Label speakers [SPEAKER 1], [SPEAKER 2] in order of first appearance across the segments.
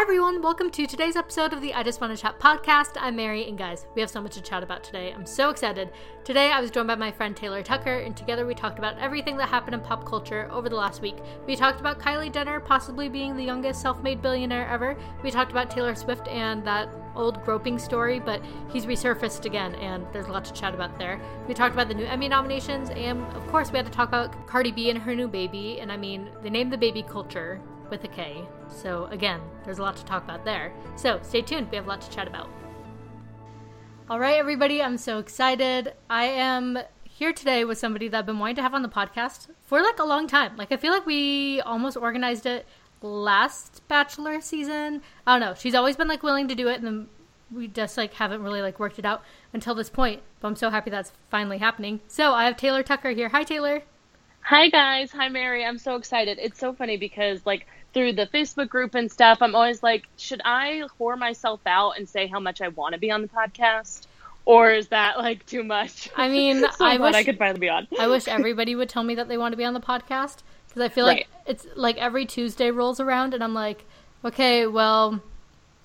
[SPEAKER 1] Hi everyone, welcome to today's episode of the I Just Want to Chat podcast. I'm Mary, and guys, we have so much to chat about today. I'm so excited. Today I was joined by my friend Taylor Tucker, and together we talked about everything that happened in pop culture over the last week. We talked about Kylie Jenner possibly being the youngest self made billionaire ever. We talked about Taylor Swift and that old groping story, but he's resurfaced again, and there's a lot to chat about there. We talked about the new Emmy nominations, and of course, we had to talk about Cardi B and her new baby, and I mean, they named the baby Kulture with a K. So, again, there's a lot to talk about there. So, stay tuned, we have a lot to chat about. All right, everybody, I'm so excited. I am here today with somebody that I've been wanting to have on the podcast for like a long time. Like, I feel like we almost organized it last Bachelor season. I don't know. She's always been like willing to do it, and then we just like haven't really like worked it out until this point. But I'm so happy that's finally happening. So I have Taylor Tucker here. Hi, Taylor.
[SPEAKER 2] Hi guys. Hi Mary. I'm so excited. It's so funny because like through the Facebook group and stuff, I'm always like, should I whore myself out and say how much I want to be on the podcast? Or is that like too much?
[SPEAKER 1] I mean,
[SPEAKER 2] so
[SPEAKER 1] I wish
[SPEAKER 2] I could finally be on.
[SPEAKER 1] I wish everybody would tell me that they want to be on the podcast because I feel like
[SPEAKER 2] Right.
[SPEAKER 1] it's like every Tuesday rolls around and I'm like, okay, well,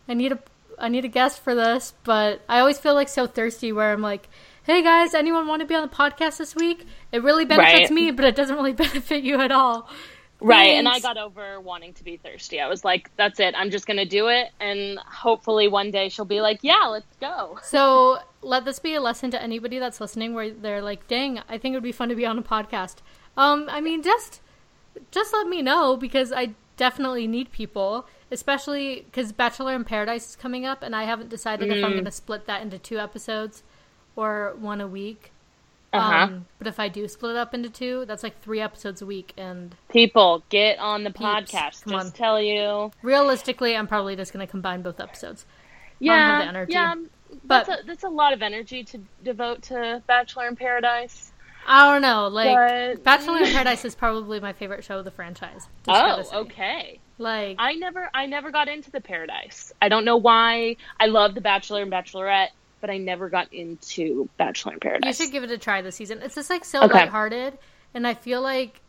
[SPEAKER 1] I need a I need a guest for this, but I always feel like so thirsty where I'm like, hey guys, anyone want to be on the podcast this week? It really benefits
[SPEAKER 2] Right.
[SPEAKER 1] me, but it doesn't really benefit you at all.
[SPEAKER 2] Right. And I got over wanting to be thirsty. I was like, that's it. I'm just going to do it. And hopefully one day she'll be like, yeah, let's go.
[SPEAKER 1] So let this be a lesson to anybody that's listening where they're like, dang, I think it would be fun to be on a podcast. Um, I mean, just just let me know because I definitely need people, especially because Bachelor in Paradise is coming up, and I haven't decided if I'm
[SPEAKER 2] Mm.
[SPEAKER 1] going to split that into two episodes or one a week.
[SPEAKER 2] Uh-huh.
[SPEAKER 1] Um, but if I do split it up into two, that's like three episodes a week, and
[SPEAKER 2] People, get on the
[SPEAKER 1] Peeps,
[SPEAKER 2] podcast.
[SPEAKER 1] come
[SPEAKER 2] just
[SPEAKER 1] on.
[SPEAKER 2] tell you.
[SPEAKER 1] realistically, I'm probably just going to combine both episodes.
[SPEAKER 2] Yeah.
[SPEAKER 1] the energy.
[SPEAKER 2] Yeah.
[SPEAKER 1] But-
[SPEAKER 2] That's, a, that's a lot of energy to devote to Bachelor in Paradise.
[SPEAKER 1] I don't know, like
[SPEAKER 2] But-
[SPEAKER 1] Bachelor in Paradise is probably my favorite show of the franchise.
[SPEAKER 2] Oh, okay.
[SPEAKER 1] Like
[SPEAKER 2] I never I never got into the Paradise. I don't know why. I love the Bachelor and Bachelorette, but I never got into Bachelor in Paradise.
[SPEAKER 1] You should give it a try this season. It's just like so
[SPEAKER 2] Okay.
[SPEAKER 1] lighthearted, and I feel like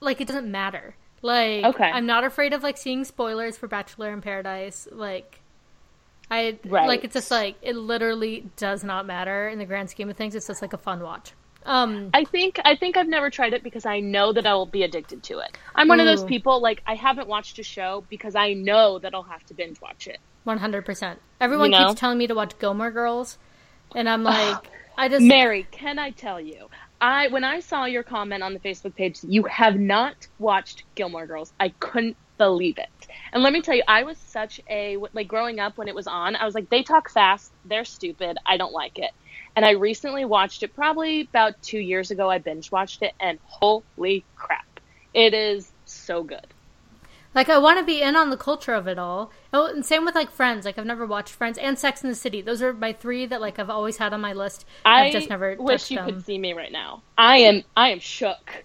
[SPEAKER 1] like it doesn't matter. Like
[SPEAKER 2] Okay.
[SPEAKER 1] I'm not afraid of like seeing spoilers for Bachelor in Paradise. Like I
[SPEAKER 2] Right.
[SPEAKER 1] like it's just like it literally does not matter in the grand scheme of things. It's just like a fun watch. Um,
[SPEAKER 2] I think I think I've never tried it because I know that I will be addicted to it. I'm one of those people like I haven't watched a show because I know that I'll have to binge watch it.
[SPEAKER 1] One hundred percent. Everyone
[SPEAKER 2] You know?
[SPEAKER 1] keeps telling me to watch Gilmore Girls, and I'm like, I just
[SPEAKER 2] Mary, can I tell you? I when I saw your comment on the Facebook page, you have not watched Gilmore Girls. I couldn't believe it. And let me tell you, I was such a like growing up when it was on. I was like, they talk fast, they're stupid. I don't like it. And I recently watched it, probably about two years ago. I binge watched it, and holy crap, it is so good.
[SPEAKER 1] Like I want to be in on the culture of it all. Oh, and same with like Friends. Like I've never watched Friends and Sex in the City. Those are my three that like I've always had on my list.
[SPEAKER 2] I
[SPEAKER 1] I've just never
[SPEAKER 2] wish you
[SPEAKER 1] them.
[SPEAKER 2] could see me right now. I am I am shook.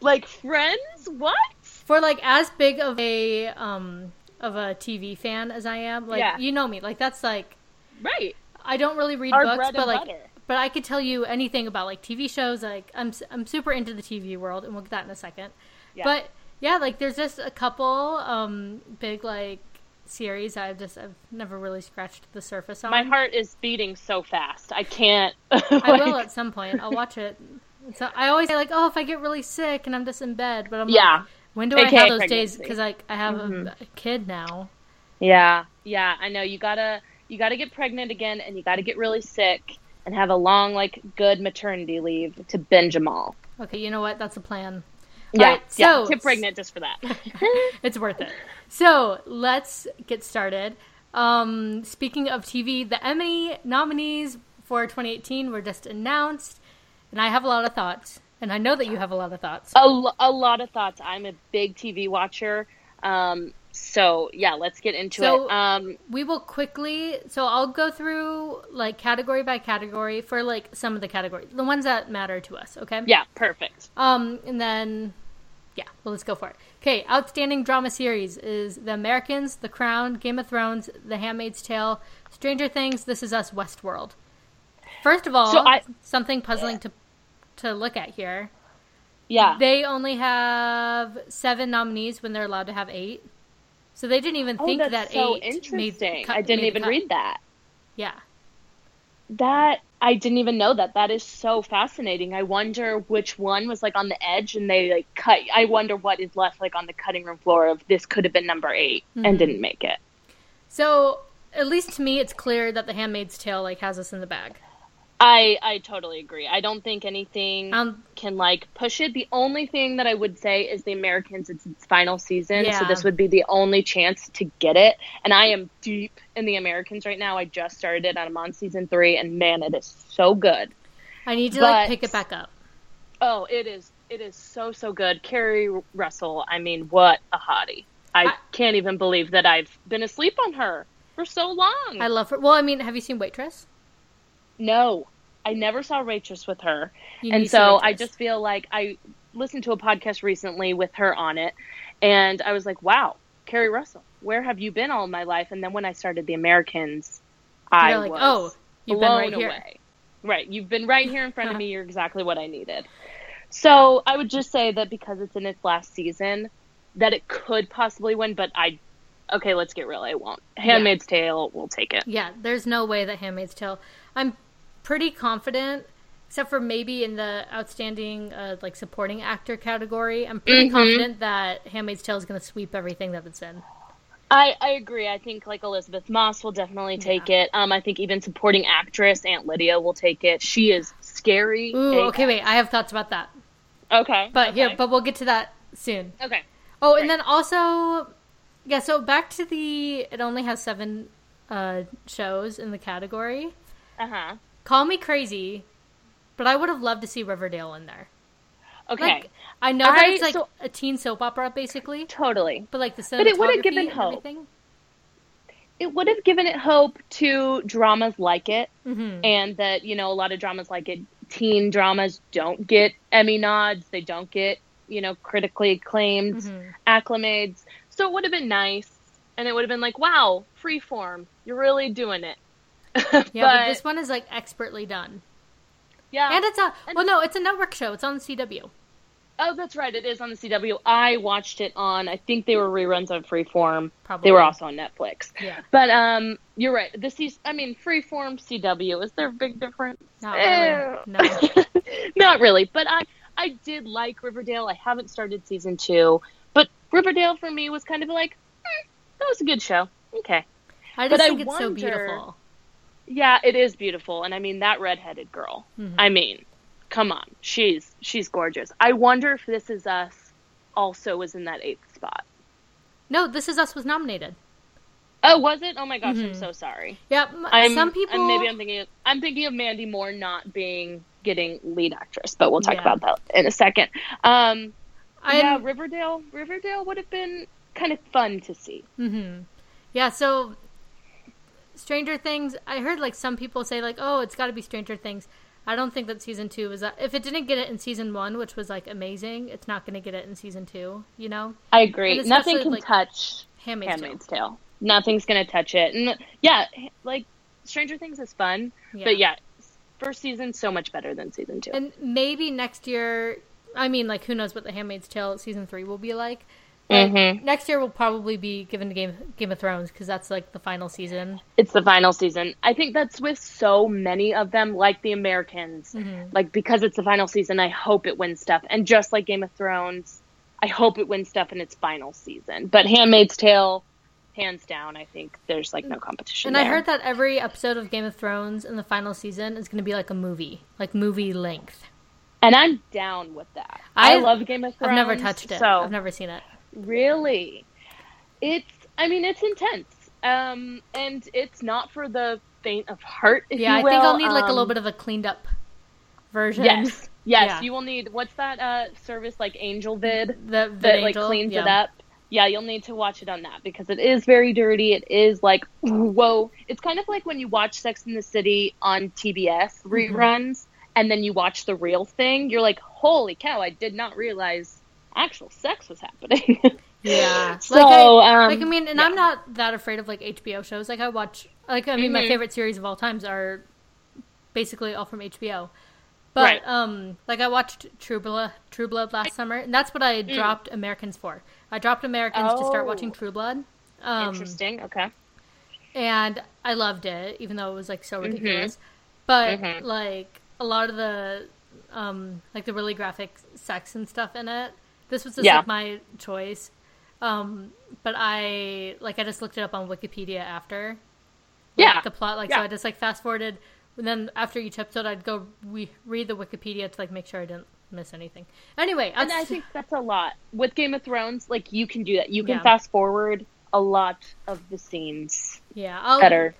[SPEAKER 2] Like friends? What?
[SPEAKER 1] For like as big of a um of a TV fan as I am, like
[SPEAKER 2] Yeah.
[SPEAKER 1] you know me. Like that's like
[SPEAKER 2] Right.
[SPEAKER 1] I don't really read
[SPEAKER 2] Our
[SPEAKER 1] books, but like
[SPEAKER 2] butter.
[SPEAKER 1] but I could tell you anything about like TV shows. Like I'm I'm super into the TV world, and we'll get that in a second.
[SPEAKER 2] Yeah.
[SPEAKER 1] But yeah, like there's just a couple um big like series I've just I've never really scratched the surface on.
[SPEAKER 2] My heart is beating so fast. I can't.
[SPEAKER 1] I will at some point. I'll watch it. So I always say like, oh, if I get really sick and I'm just in bed, but I'm
[SPEAKER 2] Yeah.
[SPEAKER 1] like, when do I have those days? Because like I have
[SPEAKER 2] Mhm.
[SPEAKER 1] a, a kid now.
[SPEAKER 2] Yeah. Yeah. I know. You gotta. You gotta get pregnant again, and you gotta get really sick, and have a long, like, good maternity leave to binge them all.
[SPEAKER 1] Okay, you know what? That's a plan.
[SPEAKER 2] Yeah. Yeah.
[SPEAKER 1] so-
[SPEAKER 2] Get pregnant just for that.
[SPEAKER 1] It's worth it. So let's get started. Um, speaking of TV, the Emmy nominees for 2018 were just announced, and I have a lot of thoughts, and I know that you have a lot of thoughts.
[SPEAKER 2] a, a lot of thoughts. I'm a big TV watcher. Um. So yeah, let's get into
[SPEAKER 1] So-
[SPEAKER 2] it. Um.
[SPEAKER 1] we will quickly so i'll go through like category by category for like some of the categories the ones that matter to us okay
[SPEAKER 2] Yeah. Perfect.
[SPEAKER 1] um and then yeah well let's go for it okay outstanding drama series is the americans the crown game of thrones the handmaid's tale stranger things this is us westworld first of all
[SPEAKER 2] So I-
[SPEAKER 1] something puzzling to to look at here
[SPEAKER 2] Yeah.
[SPEAKER 1] they only have seven nominees when they're allowed to have eight So they didn't even
[SPEAKER 2] Oh,
[SPEAKER 1] think
[SPEAKER 2] that's
[SPEAKER 1] that
[SPEAKER 2] so
[SPEAKER 1] eight
[SPEAKER 2] interesting.
[SPEAKER 1] made cut-
[SPEAKER 2] I didn't
[SPEAKER 1] made
[SPEAKER 2] even read that.
[SPEAKER 1] Yeah.
[SPEAKER 2] That I didn't even know that. That is so fascinating. I wonder which one was like on the edge and they like cut. I wonder what is left like on the cutting room floor of this could have been number 8
[SPEAKER 1] Mm-hmm.
[SPEAKER 2] and didn't make it.
[SPEAKER 1] So at least to me, it's clear that The Handmaid's Tale like has us in the bag.
[SPEAKER 2] I I totally agree. I don't think anything
[SPEAKER 1] Um,
[SPEAKER 2] can like push it. The only thing that I would say is the Americans. It's its final season, so this would be the only chance to get it. And I am deep in the Americans right now. I just started it. I'm on season three, and man, it is so good.
[SPEAKER 1] I need to like pick it back up.
[SPEAKER 2] Oh, it is. It is so so good. Keri Russell. I mean, what a hottie! I,
[SPEAKER 1] I-
[SPEAKER 2] can't even believe that I've been asleep on her for so long.
[SPEAKER 1] I love her. Well, I mean, have you seen Waitress?
[SPEAKER 2] No, I never saw Waitress with her.
[SPEAKER 1] You
[SPEAKER 2] and so I just feel like I listened to a podcast recently with her on it, and I was like, "Wow, Keri Russell, where have you been all my life?" And then when I started The Americans, I
[SPEAKER 1] You're like,
[SPEAKER 2] was
[SPEAKER 1] oh, you've been
[SPEAKER 2] blown
[SPEAKER 1] right here.
[SPEAKER 2] away. Right, you've been right here in front of me. You're exactly what I needed. So I would just say that because it's in its last season, that it could possibly win, but I. Okay, let's get real. It won't. Handmaid's Tale will take it.
[SPEAKER 1] Yeah, there's no way that Handmaid's Tale. I'm pretty confident, except for maybe in the outstanding uh, like supporting actor category. I'm pretty
[SPEAKER 2] Mhm.
[SPEAKER 1] confident that Handmaid's Tale is going to sweep everything that it's in.
[SPEAKER 2] I, I agree. I think like Elisabeth Moss will definitely take it. Um, I think even supporting actress Aunt Lydia will take it. She is scary.
[SPEAKER 1] Ooh, okay, wait. I have thoughts about that,
[SPEAKER 2] Okay.
[SPEAKER 1] but
[SPEAKER 2] okay.
[SPEAKER 1] yeah, but we'll get to that soon.
[SPEAKER 2] okay.
[SPEAKER 1] Oh, and then also, yeah. So back to the. It only has seven uh, shows in the category.
[SPEAKER 2] Uh huh.
[SPEAKER 1] Call me crazy, but I would have loved to see Riverdale in there.
[SPEAKER 2] Okay.
[SPEAKER 1] Like, I know that
[SPEAKER 2] I-
[SPEAKER 1] it's like
[SPEAKER 2] so-
[SPEAKER 1] a teen soap opera, basically,
[SPEAKER 2] totally.
[SPEAKER 1] but like the cinematography
[SPEAKER 2] But it would have given hope.
[SPEAKER 1] everything.
[SPEAKER 2] It would have given it hope to dramas like it,
[SPEAKER 1] hmm
[SPEAKER 2] and that you know a lot of dramas like it, teen dramas don't get Emmy nods. They don't get you know critically acclaimed
[SPEAKER 1] Mhm.
[SPEAKER 2] acclimates. So it would have been nice, and it would have been like, wow, freeform, you're really doing it.
[SPEAKER 1] Yeah, but, this one is like expertly done,
[SPEAKER 2] yeah,
[SPEAKER 1] and it's a well, no, it's a network show. It's on the CW.
[SPEAKER 2] Oh, that's right. It is on the CW. I watched it on. I think they were reruns on Freeform.
[SPEAKER 1] Probably.
[SPEAKER 2] They were also on Netflix.
[SPEAKER 1] Yeah,
[SPEAKER 2] But um, you're right. The. I mean, Freeform CW. Is there a big difference?
[SPEAKER 1] not
[SPEAKER 2] Eh.
[SPEAKER 1] really. No.
[SPEAKER 2] Not really. But I I did like Riverdale. I haven't started season two, but Riverdale for me was kind of like eh, that was a good show. Okay.
[SPEAKER 1] I
[SPEAKER 2] But
[SPEAKER 1] just
[SPEAKER 2] I
[SPEAKER 1] think it's so beautiful.
[SPEAKER 2] Yeah, it is beautiful, and I mean that redheaded girl.
[SPEAKER 1] Mhm.
[SPEAKER 2] I mean, come on, she's she's gorgeous. I wonder if This Is Us also was in that eighth spot.
[SPEAKER 1] No, This Is Us was nominated.
[SPEAKER 2] Oh, was it? Oh my gosh, I'm
[SPEAKER 1] Mhm.
[SPEAKER 2] so sorry.
[SPEAKER 1] Yeah, m-
[SPEAKER 2] I'm,
[SPEAKER 1] some people.
[SPEAKER 2] I'm- maybe I'm thinking. Of, I'm thinking of Mandy Moore not being getting lead actress, but we'll talk
[SPEAKER 1] Yeah.
[SPEAKER 2] about that in a second. Um,
[SPEAKER 1] I'm-
[SPEAKER 2] yeah, Riverdale. Riverdale would have been kind of fun to see.
[SPEAKER 1] Mm-hmm. Yeah, so Stranger Things, I heard like some people say like, "Oh, it's got to be Stranger Things." I don't think that season 2 is that if it didn't get it in season 1, which was like amazing, it's not going to get it in season 2, you know?
[SPEAKER 2] I agree. Nothing can
[SPEAKER 1] like,
[SPEAKER 2] touch
[SPEAKER 1] Handmaid's,
[SPEAKER 2] Handmaid's Tale. Nothing's gonna touch it. And yeah, like Stranger Things is fun,
[SPEAKER 1] Tale.
[SPEAKER 2] but yeah, first season so much better than season two.
[SPEAKER 1] And maybe next year, I mean, like, who knows what the Handmaid's Tale season 3 will be like.
[SPEAKER 2] Mhm.
[SPEAKER 1] next year will probably be given to Game Game of Thrones because that's like the final season.
[SPEAKER 2] It's the final season. I think that's with so many of them, like the Americans.
[SPEAKER 1] Mhm.
[SPEAKER 2] Like because it's the final season, I hope it wins stuff. And just like Game of Thrones, I hope it wins stuff in its final season. But Handmaid's Tale, hands down, I think there's like no competition.
[SPEAKER 1] And I heard that every episode of Game of Thrones in the final season is going to be like a movie, like movie length.
[SPEAKER 2] and I'm down with that.
[SPEAKER 1] I-
[SPEAKER 2] I, love Game of Thrones.
[SPEAKER 1] I've never touched it.
[SPEAKER 2] So
[SPEAKER 1] I've never seen it.
[SPEAKER 2] Really? It's I mean it's intense. Um and it's not for the faint of heart, if
[SPEAKER 1] Yeah, I
[SPEAKER 2] will.
[SPEAKER 1] think I'll need like a
[SPEAKER 2] Um,
[SPEAKER 1] little bit of a cleaned up version.
[SPEAKER 2] Yes. Yes,
[SPEAKER 1] Yeah.
[SPEAKER 2] you will need what's that uh service like Angel Vid
[SPEAKER 1] The, the
[SPEAKER 2] that like cleans
[SPEAKER 1] yeah.
[SPEAKER 2] it up? Yeah, you'll need to watch it on that because it is very dirty. It is like whoa. It's kind of like when you watch Sex in the City on TBS
[SPEAKER 1] Mm-hmm.
[SPEAKER 2] reruns and then you watch the real thing, you're like, "Holy cow, I did not realize actual sex was happening."
[SPEAKER 1] Yeah.
[SPEAKER 2] So,
[SPEAKER 1] like, I,
[SPEAKER 2] um,
[SPEAKER 1] like I mean, and
[SPEAKER 2] yeah.
[SPEAKER 1] I'm not that afraid of like HBO shows. Like I watch, like I mean, my
[SPEAKER 2] Mhm.
[SPEAKER 1] favorite series of all times are basically all from HBO. But
[SPEAKER 2] Right.
[SPEAKER 1] um, like I watched True Blood, True Blood last summer, and that's what I dropped Americans for. I dropped Americans to start
[SPEAKER 2] Mm. Oh.
[SPEAKER 1] watching True Blood, Um,
[SPEAKER 2] Interesting. Okay.
[SPEAKER 1] and I loved it, even though it was like so ridiculous. But
[SPEAKER 2] Mhm.
[SPEAKER 1] like a lot of the um like the really graphic sex and stuff in it. This was just
[SPEAKER 2] Yeah.
[SPEAKER 1] like my choice. Um but I like I just looked it up on Wikipedia after. like,
[SPEAKER 2] Yeah.
[SPEAKER 1] The plot like so I just like fast forwarded and then after each episode I'd go re- read the Wikipedia to like make sure I didn't miss anything. Anyway,
[SPEAKER 2] And I think that's a lot with Game of Thrones. Like you can do that. You can
[SPEAKER 1] Yeah.
[SPEAKER 2] fast forward a lot of the scenes
[SPEAKER 1] yeah, I'll
[SPEAKER 2] better.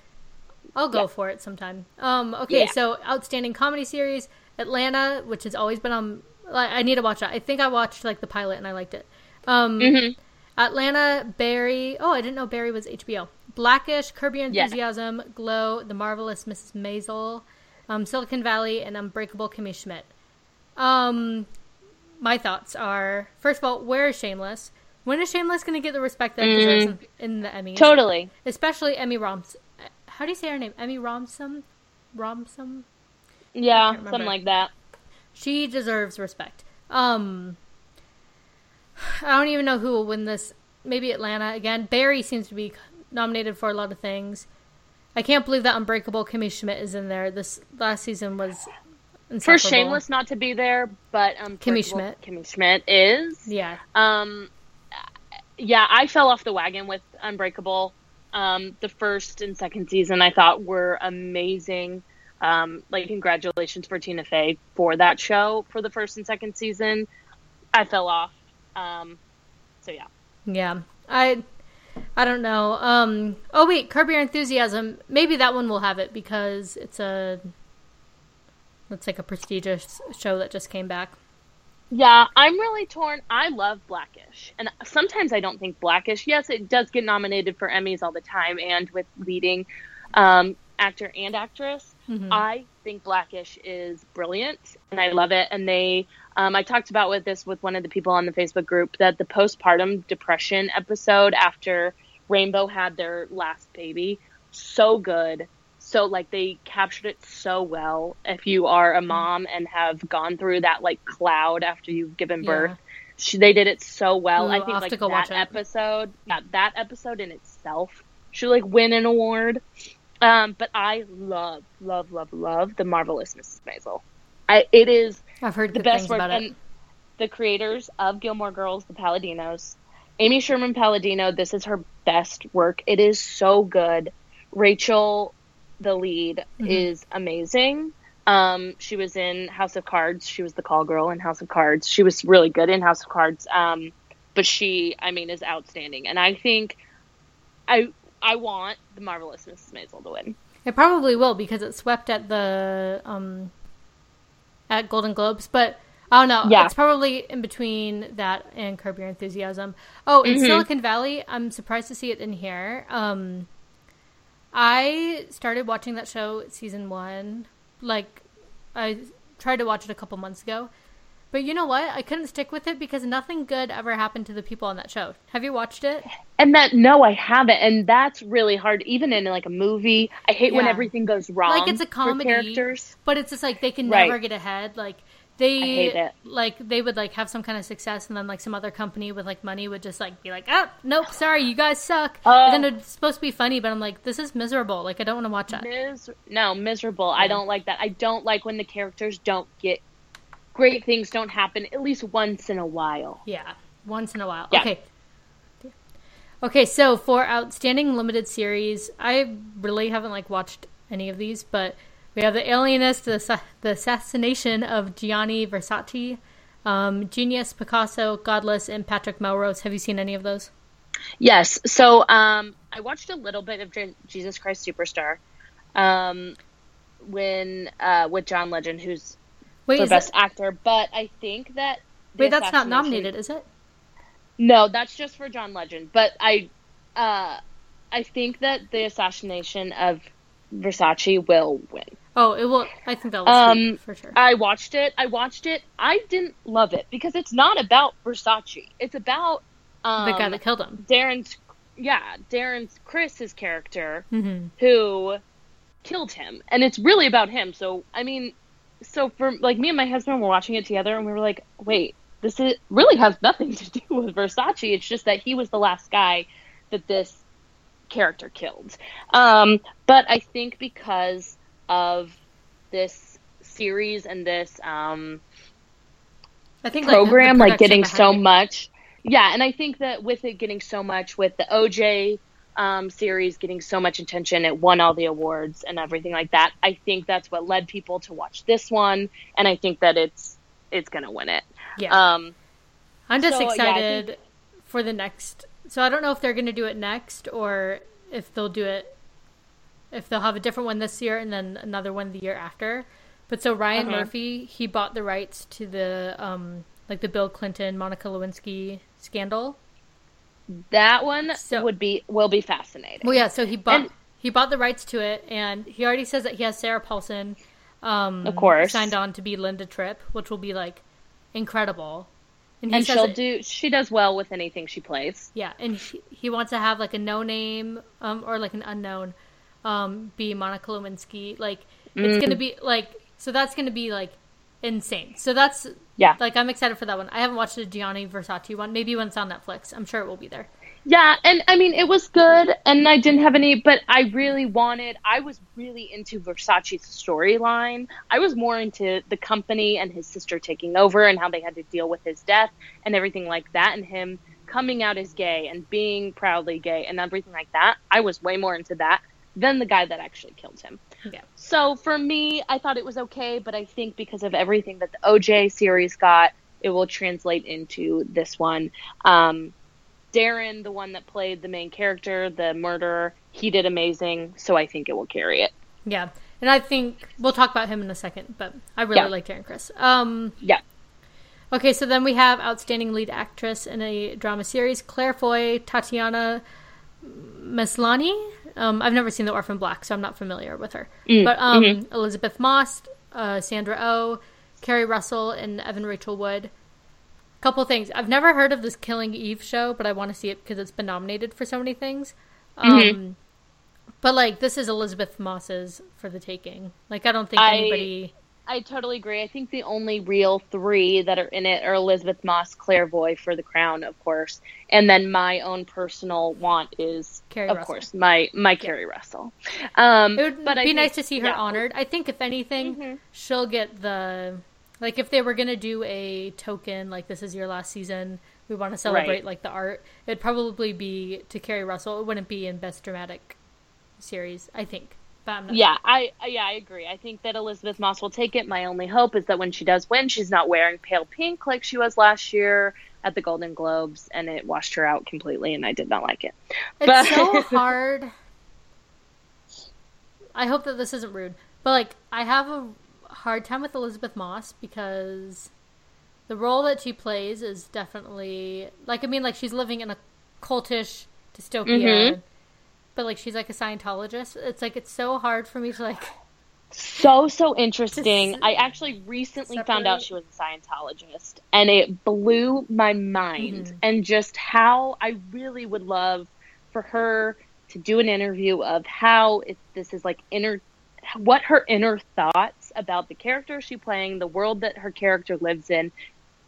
[SPEAKER 1] I'll go
[SPEAKER 2] Yeah.
[SPEAKER 1] for it sometime. Um, okay,
[SPEAKER 2] Yeah.
[SPEAKER 1] so outstanding comedy series, Atlanta, which has always been on. Like, I need to watch that. I think I watched like the pilot and I liked it. Um,
[SPEAKER 2] Mhm.
[SPEAKER 1] Atlanta, Barry. Oh, I didn't know Barry was HBO. Blackish, Curb Your
[SPEAKER 2] Yeah.
[SPEAKER 1] Enthusiasm, Glow, The Marvelous Mrs. Maisel, um, Silicon Valley, and Unbreakable Kimmy Schmidt. Um, my thoughts are first of all, where is Shameless? When is Shameless going to get the respect that it deserves in, in the Emmys?
[SPEAKER 2] Totally.
[SPEAKER 1] especially Emmy Roms. How do you say her name? Emmy Romsom. Romsom.
[SPEAKER 2] Yeah, something like that.
[SPEAKER 1] She deserves respect. Um, I don't even know who will win this. Maybe Atlanta again. Barry seems to be nominated for a lot of things. I can't believe that Unbreakable Kimmy Schmidt is in there. This last season was
[SPEAKER 2] For. Shameless not to be there, but um,
[SPEAKER 1] Kimmy Schmidt.
[SPEAKER 2] Kimmy Schmidt is.
[SPEAKER 1] Yeah,
[SPEAKER 2] Um, yeah, I fell off the wagon with Unbreakable. Um, the first and second season I thought were amazing. Um, like congratulations for Tina Fey for that show for the first and second season. I fell off. Um, so yeah.
[SPEAKER 1] yeah. I, I don't know. Um. Oh wait, Curb Your Enthusiasm. Maybe that one will have it because it's a. It's like a prestigious show that just came back.
[SPEAKER 2] Yeah, I'm really torn. I love Blackish, and sometimes I don't think Blackish. Yes, it does get nominated for Emmys all the time, and with leading um, actor and actress.
[SPEAKER 1] Mhm.
[SPEAKER 2] I think Blackish is brilliant, and I love it. And they, um, I talked about with this with one of the people on the Facebook group that the postpartum depression episode after Rainbow had their last baby, so good. So like they captured it so well. If you are
[SPEAKER 1] Mm-hmm.
[SPEAKER 2] a mom and have gone through that like cloud after you've given
[SPEAKER 1] Yeah.
[SPEAKER 2] birth, she, they did it so well.
[SPEAKER 1] Ooh,
[SPEAKER 2] I think like that episode, yeah, that episode in itself should like win an award. Um, but I love, love, love, love the marvelous Mrs. Maisel. I it is
[SPEAKER 1] I've heard
[SPEAKER 2] the best work,
[SPEAKER 1] about it.
[SPEAKER 2] and the creators of Gilmore Girls, the Palladinos, Amy Sherman Palladino. This is her best work. It is so good. Rachel, the lead,
[SPEAKER 1] Mhm.
[SPEAKER 2] is amazing. Um, she was in House of Cards. She was the call girl in House of Cards. She was really good in House of Cards. Um, but she, I mean, is outstanding. And I think I I want the marvelous Mrs. Maisel to win.
[SPEAKER 1] It probably will because it swept at the um at Golden Globes, but I don't know.
[SPEAKER 2] Yeah.
[SPEAKER 1] It's probably in between that and Curb Your Enthusiasm. Oh, in
[SPEAKER 2] Mhm.
[SPEAKER 1] Silicon Valley, I'm surprised to see it in here. Um I started watching that show season 1 like I tried to watch it a couple months ago. But you know what? I couldn't stick with it because nothing good ever happened to the people on that show. Have you watched it?
[SPEAKER 2] And that no, I haven't, and that's really hard. Even in like a movie, I hate when everything goes wrong.
[SPEAKER 1] Like, it's a comedy.
[SPEAKER 2] characters.
[SPEAKER 1] But it's just like they can
[SPEAKER 2] Right.
[SPEAKER 1] never get ahead. Like they
[SPEAKER 2] hate it.
[SPEAKER 1] like they would like have some kind of success and then like some other company with like money would just like be like, Oh, nope, sorry, you guys suck.
[SPEAKER 2] Oh.
[SPEAKER 1] and then it's supposed to be funny, but I'm like, this is miserable. Like I don't want to watch that.
[SPEAKER 2] Mis- no, miserable. I don't like that. I don't like when the characters don't get great things. Don't happen at least once in a while.
[SPEAKER 1] Yeah. Once in a while.
[SPEAKER 2] Yeah.
[SPEAKER 1] Okay. Okay, so for outstanding limited series, I really haven't like watched any of these, but we have the Alienist, the, the assassination of Gianni Versace, um, Genius, Picasso, Godless, and Patrick Melrose. Have you seen any of those?
[SPEAKER 2] Yes. So um, I watched a little bit of Jesus Christ Superstar um, when uh, with John Legend, who's
[SPEAKER 1] Wait,
[SPEAKER 2] for best
[SPEAKER 1] that,
[SPEAKER 2] actor. But I think that
[SPEAKER 1] wait, that's not nominated, is it?
[SPEAKER 2] No, that's just for John Legend. But I, uh, I think that the assassination of Versace will win.
[SPEAKER 1] Oh, it will. I think that will
[SPEAKER 2] Um,
[SPEAKER 1] for sure.
[SPEAKER 2] I watched it. I watched it. I didn't love it because it's not about Versace. It's about um,
[SPEAKER 1] the guy that killed him.
[SPEAKER 2] Darren's. Yeah, Darren's Criss's character
[SPEAKER 1] hmm
[SPEAKER 2] who killed him, and it's really about him. So I mean, so for like me and my husband were watching it together, and we were like, wait, this is really has nothing to do with Versace. It's just that he was the last guy that this character killed. Um, but I think because of this series and this um,
[SPEAKER 1] I think
[SPEAKER 2] program,
[SPEAKER 1] like,
[SPEAKER 2] like getting so much, yeah, and I think that with it getting so much, with the OJ um, series getting so much attention, it won all the awards and everything like that. I think that's what led people to watch this one, and I think that it's it's gonna win it.
[SPEAKER 1] Yeah.
[SPEAKER 2] Um,
[SPEAKER 1] I'm just
[SPEAKER 2] so, yeah,
[SPEAKER 1] excited
[SPEAKER 2] think-
[SPEAKER 1] for the next. So I don't know if they're to do it next or if they'll do it. If they'll have a different one this year and then another one the year after. But so Ryan
[SPEAKER 2] Uh-huh.
[SPEAKER 1] Murphy, he bought the rights to the um like the Bill Clinton Monica Lewinsky scandal.
[SPEAKER 2] That one
[SPEAKER 1] So-
[SPEAKER 2] would be will be fascinating.
[SPEAKER 1] Well, yeah. So he bought
[SPEAKER 2] And-
[SPEAKER 1] he bought the rights to it, and he already says that he has Sarah Paulson, um,
[SPEAKER 2] Of course.
[SPEAKER 1] signed on to be Linda Tripp, which will be like incredible. he
[SPEAKER 2] and
[SPEAKER 1] says
[SPEAKER 2] she'll do. She does well with anything she plays.
[SPEAKER 1] Yeah, and he, he wants to have like a no name um, or like an unknown um, be Monica Lewinsky. Like it's
[SPEAKER 2] Mm.
[SPEAKER 1] gonna be like so that's gonna be like insane. So that's
[SPEAKER 2] Yeah.
[SPEAKER 1] like I'm excited for that one. I haven't watched the Gianni Versace one. Maybe when it's on Netflix, I'm sure it will be there.
[SPEAKER 2] Yeah, and I mean it was good, and I didn't have any, but I really wanted. I was really into Versace's storyline. I was more into the company and his sister taking over, and how they had to deal with his death and everything like that, and him coming out as gay and being proudly gay and everything like that. I was way more into that than the guy that actually killed him.
[SPEAKER 1] Yeah.
[SPEAKER 2] So for me, I thought it was okay, but I think because of everything that the OJ series got, it will translate into this one. Um, Darren, the one that played the main character, the murderer, he did amazing, so I think it will carry it.
[SPEAKER 1] Yeah, and I think we'll talk about him in a second. But I really
[SPEAKER 2] Yeah.
[SPEAKER 1] like Darren Criss. Um,
[SPEAKER 2] Yeah.
[SPEAKER 1] Okay, so then we have outstanding lead actress in a drama series, Claire Foy, Tatiana Maslany. Um, I've never seen The Orphan Black, so I'm not familiar with her.
[SPEAKER 2] Mm,
[SPEAKER 1] but um,
[SPEAKER 2] mm-hmm.
[SPEAKER 1] Elisabeth Moss, uh, Sandra Oh, Keri Russell, and Evan Rachel Wood. Couple things. I've never heard of this Killing Eve show, but I want to see it because it's been nominated for so many things. Um,
[SPEAKER 2] Mm-hmm.
[SPEAKER 1] But like, this is Elisabeth Moss's for the taking. Like, I don't think
[SPEAKER 2] I-
[SPEAKER 1] anybody.
[SPEAKER 2] I totally agree. I think the only real three that are in it are Elisabeth Moss, Claire Foy for the crown, of course, and then my own personal want is,
[SPEAKER 1] Keri
[SPEAKER 2] of
[SPEAKER 1] Russell.
[SPEAKER 2] course, my my Keri Russell. Um,
[SPEAKER 1] It would
[SPEAKER 2] but
[SPEAKER 1] be
[SPEAKER 2] think-
[SPEAKER 1] nice to see her
[SPEAKER 2] yeah.
[SPEAKER 1] honored. I think if anything,
[SPEAKER 2] Mhm.
[SPEAKER 1] she'll get the like if they were gonna do a token like this is your last season, we want to celebrate
[SPEAKER 2] Right.
[SPEAKER 1] like the art. It'd probably be to Keri Russell. It wouldn't be in best dramatic series. I think, not
[SPEAKER 2] Yeah, I yeah I agree. I think that Elisabeth Moss will take it. My only hope is that when she does win, she's not wearing pale pink like she was last year at the Golden Globes, and it washed her out completely, and I did not like it.
[SPEAKER 1] It's
[SPEAKER 2] But-
[SPEAKER 1] so hard. I hope that this isn't rude, but like I have a hard time with Elisabeth Moss because the role that she plays is definitely like I mean like she's living in a cultish dystopia,
[SPEAKER 2] Mhm.
[SPEAKER 1] But like she's like a Scientologist. It's like it's so hard for me to like
[SPEAKER 2] So so interesting. I actually recently found out she was a Scientologist, and it blew my mind.
[SPEAKER 1] Mhm.
[SPEAKER 2] And just how I really would love for her to do an interview of how it, this is like inner, what her inner thoughts about the character she playing, the world that her character lives in,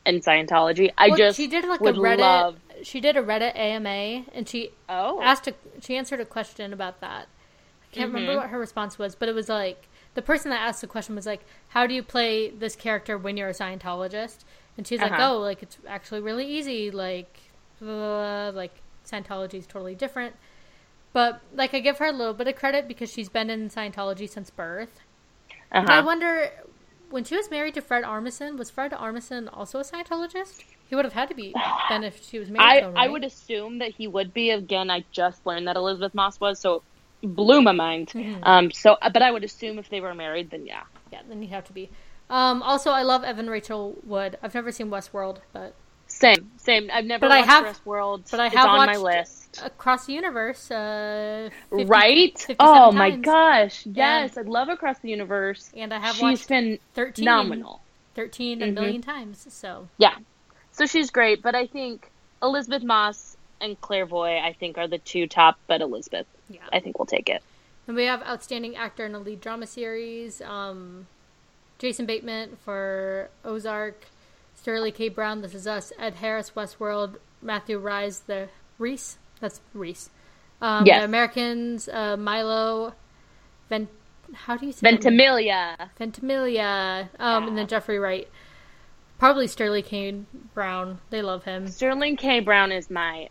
[SPEAKER 2] and Scientology. I
[SPEAKER 1] Well,
[SPEAKER 2] just
[SPEAKER 1] she did like a Reddit
[SPEAKER 2] love.
[SPEAKER 1] She did a Reddit AMA and she
[SPEAKER 2] Oh,
[SPEAKER 1] asked a she answered a question about that. I can't remember
[SPEAKER 2] Mhm.
[SPEAKER 1] what her response was, but it was like the person that asked the question was like, "How do you play this character when you're a Scientologist?" And she's like,
[SPEAKER 2] Uh-huh.
[SPEAKER 1] "Oh, like it's actually really easy. Like, blah, blah, blah, like Scientology is totally different." But like, I give her a little bit of credit because she's been in Scientology since birth. I
[SPEAKER 2] uh-huh.
[SPEAKER 1] wonder, when she was married to Fred Armisen, was Fred Armisen also a Scientologist? He would have had to be then if she was married
[SPEAKER 2] I,
[SPEAKER 1] to him,
[SPEAKER 2] I would assume that he would be. Again, I just learned that Elisabeth Moss was, so it blew my mind.
[SPEAKER 1] Mhm.
[SPEAKER 2] Um, so, but I would assume if they were married, then yeah.
[SPEAKER 1] Yeah, then you'd have to be. Um, also, I love Evan Rachel Wood. I've never seen Westworld, but
[SPEAKER 2] Same, same. I've never
[SPEAKER 1] But I have-
[SPEAKER 2] Westworld.
[SPEAKER 1] but I
[SPEAKER 2] it's
[SPEAKER 1] have
[SPEAKER 2] on my
[SPEAKER 1] watched-
[SPEAKER 2] list.
[SPEAKER 1] Across the Universe, uh, 50
[SPEAKER 2] right?
[SPEAKER 1] 57
[SPEAKER 2] Oh my
[SPEAKER 1] times.
[SPEAKER 2] gosh, yes, I love Across the Universe.
[SPEAKER 1] And I have
[SPEAKER 2] She's
[SPEAKER 1] watched
[SPEAKER 2] been
[SPEAKER 1] 13,
[SPEAKER 2] phenomenal.
[SPEAKER 1] 13 a
[SPEAKER 2] Mhm.
[SPEAKER 1] million times. So
[SPEAKER 2] Yeah, so she's great. But I think Elisabeth Moss and Claire Foy, I think, are the two top. But Elisabeth,
[SPEAKER 1] yeah.
[SPEAKER 2] I think, will take it.
[SPEAKER 1] And we have outstanding actor in a lead drama series. Um, Jason Bateman for Ozark, Sterling K. Brown, This Is Us, Ed Harris, Westworld, Matthew Rise, the Reese, that's Reese, Um,
[SPEAKER 2] Yes.
[SPEAKER 1] The Americans, uh, Milo, Vent. How do you say?
[SPEAKER 2] Ventimiglia.
[SPEAKER 1] Ventimiglia, um, and then Jeffrey Wright. Probably Sterling K. Brown. They love him.
[SPEAKER 2] Sterling K. Brown is my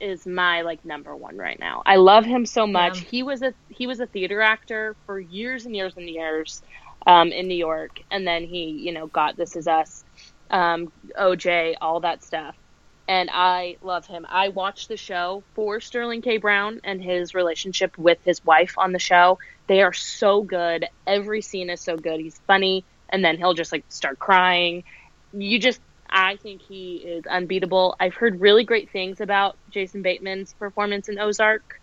[SPEAKER 2] is my like number one right now. I love him so much.
[SPEAKER 1] Yeah.
[SPEAKER 2] He was a he was a theater actor for years and years and years um, in New York, and then he you know got This Is Us, um, OJ, all that stuff. And I love him. I watched the show for Sterling K. Brown and his relationship with his wife on the show. They are so good. Every scene is so good. He's funny, and then he'll just like start crying. You just I think he is unbeatable. I've heard really great things about Jason Bateman's performance in Ozark,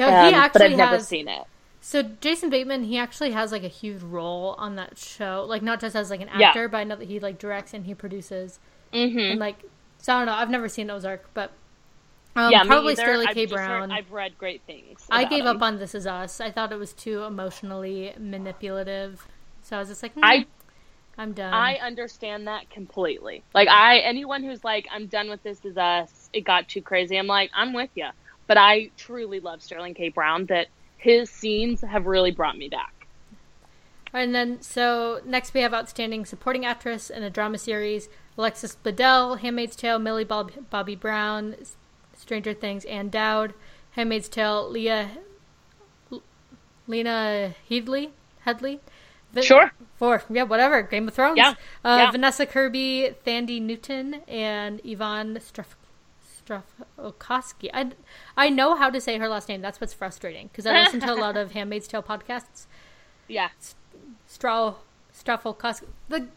[SPEAKER 1] No,
[SPEAKER 2] um,
[SPEAKER 1] he
[SPEAKER 2] but
[SPEAKER 1] actually
[SPEAKER 2] I've never
[SPEAKER 1] has.
[SPEAKER 2] seen it.
[SPEAKER 1] So Jason Bateman, he actually has like a huge role on that show. Like not just as like an
[SPEAKER 2] Yeah.
[SPEAKER 1] actor, but I know that he like directs and he produces.
[SPEAKER 2] hmm
[SPEAKER 1] And like, so I don't know. I've never seen Ozark, but um,
[SPEAKER 2] yeah,
[SPEAKER 1] probably. Sterling
[SPEAKER 2] I've
[SPEAKER 1] K.
[SPEAKER 2] heard-
[SPEAKER 1] Brown.
[SPEAKER 2] I've read great things.
[SPEAKER 1] I gave
[SPEAKER 2] him.
[SPEAKER 1] up on This Is Us. I thought it was too emotionally manipulative. So I was just like, hmm,
[SPEAKER 2] I-
[SPEAKER 1] I'm done.
[SPEAKER 2] I understand that completely. Like I, anyone who's like, I'm done with this is us. It got too crazy. I'm like, I'm with you. But I truly love Sterling K. Brown. That his scenes have really brought me back.
[SPEAKER 1] And then, so next we have Outstanding Supporting Actress in a Drama Series Alexis Bledel, Handmaid's Tale, Millie Bob- Bobby Brown, Stranger Things, Ann Dowd, Handmaid's Tale, Leah. Lena Headley? Headley? Vi-
[SPEAKER 2] Sure.
[SPEAKER 1] Four. yeah, whatever. Game of Thrones.
[SPEAKER 2] Yeah,
[SPEAKER 1] Uh,
[SPEAKER 2] yeah.
[SPEAKER 1] Vanessa Kirby, Thandie Newton, and Yvonne Struff. Strafokowski. I, I know how to say her last name. That's what's frustrating because I listen to a lot of Handmaid's Tale podcasts.
[SPEAKER 2] Yeah.
[SPEAKER 1] Strau Strafokowski, the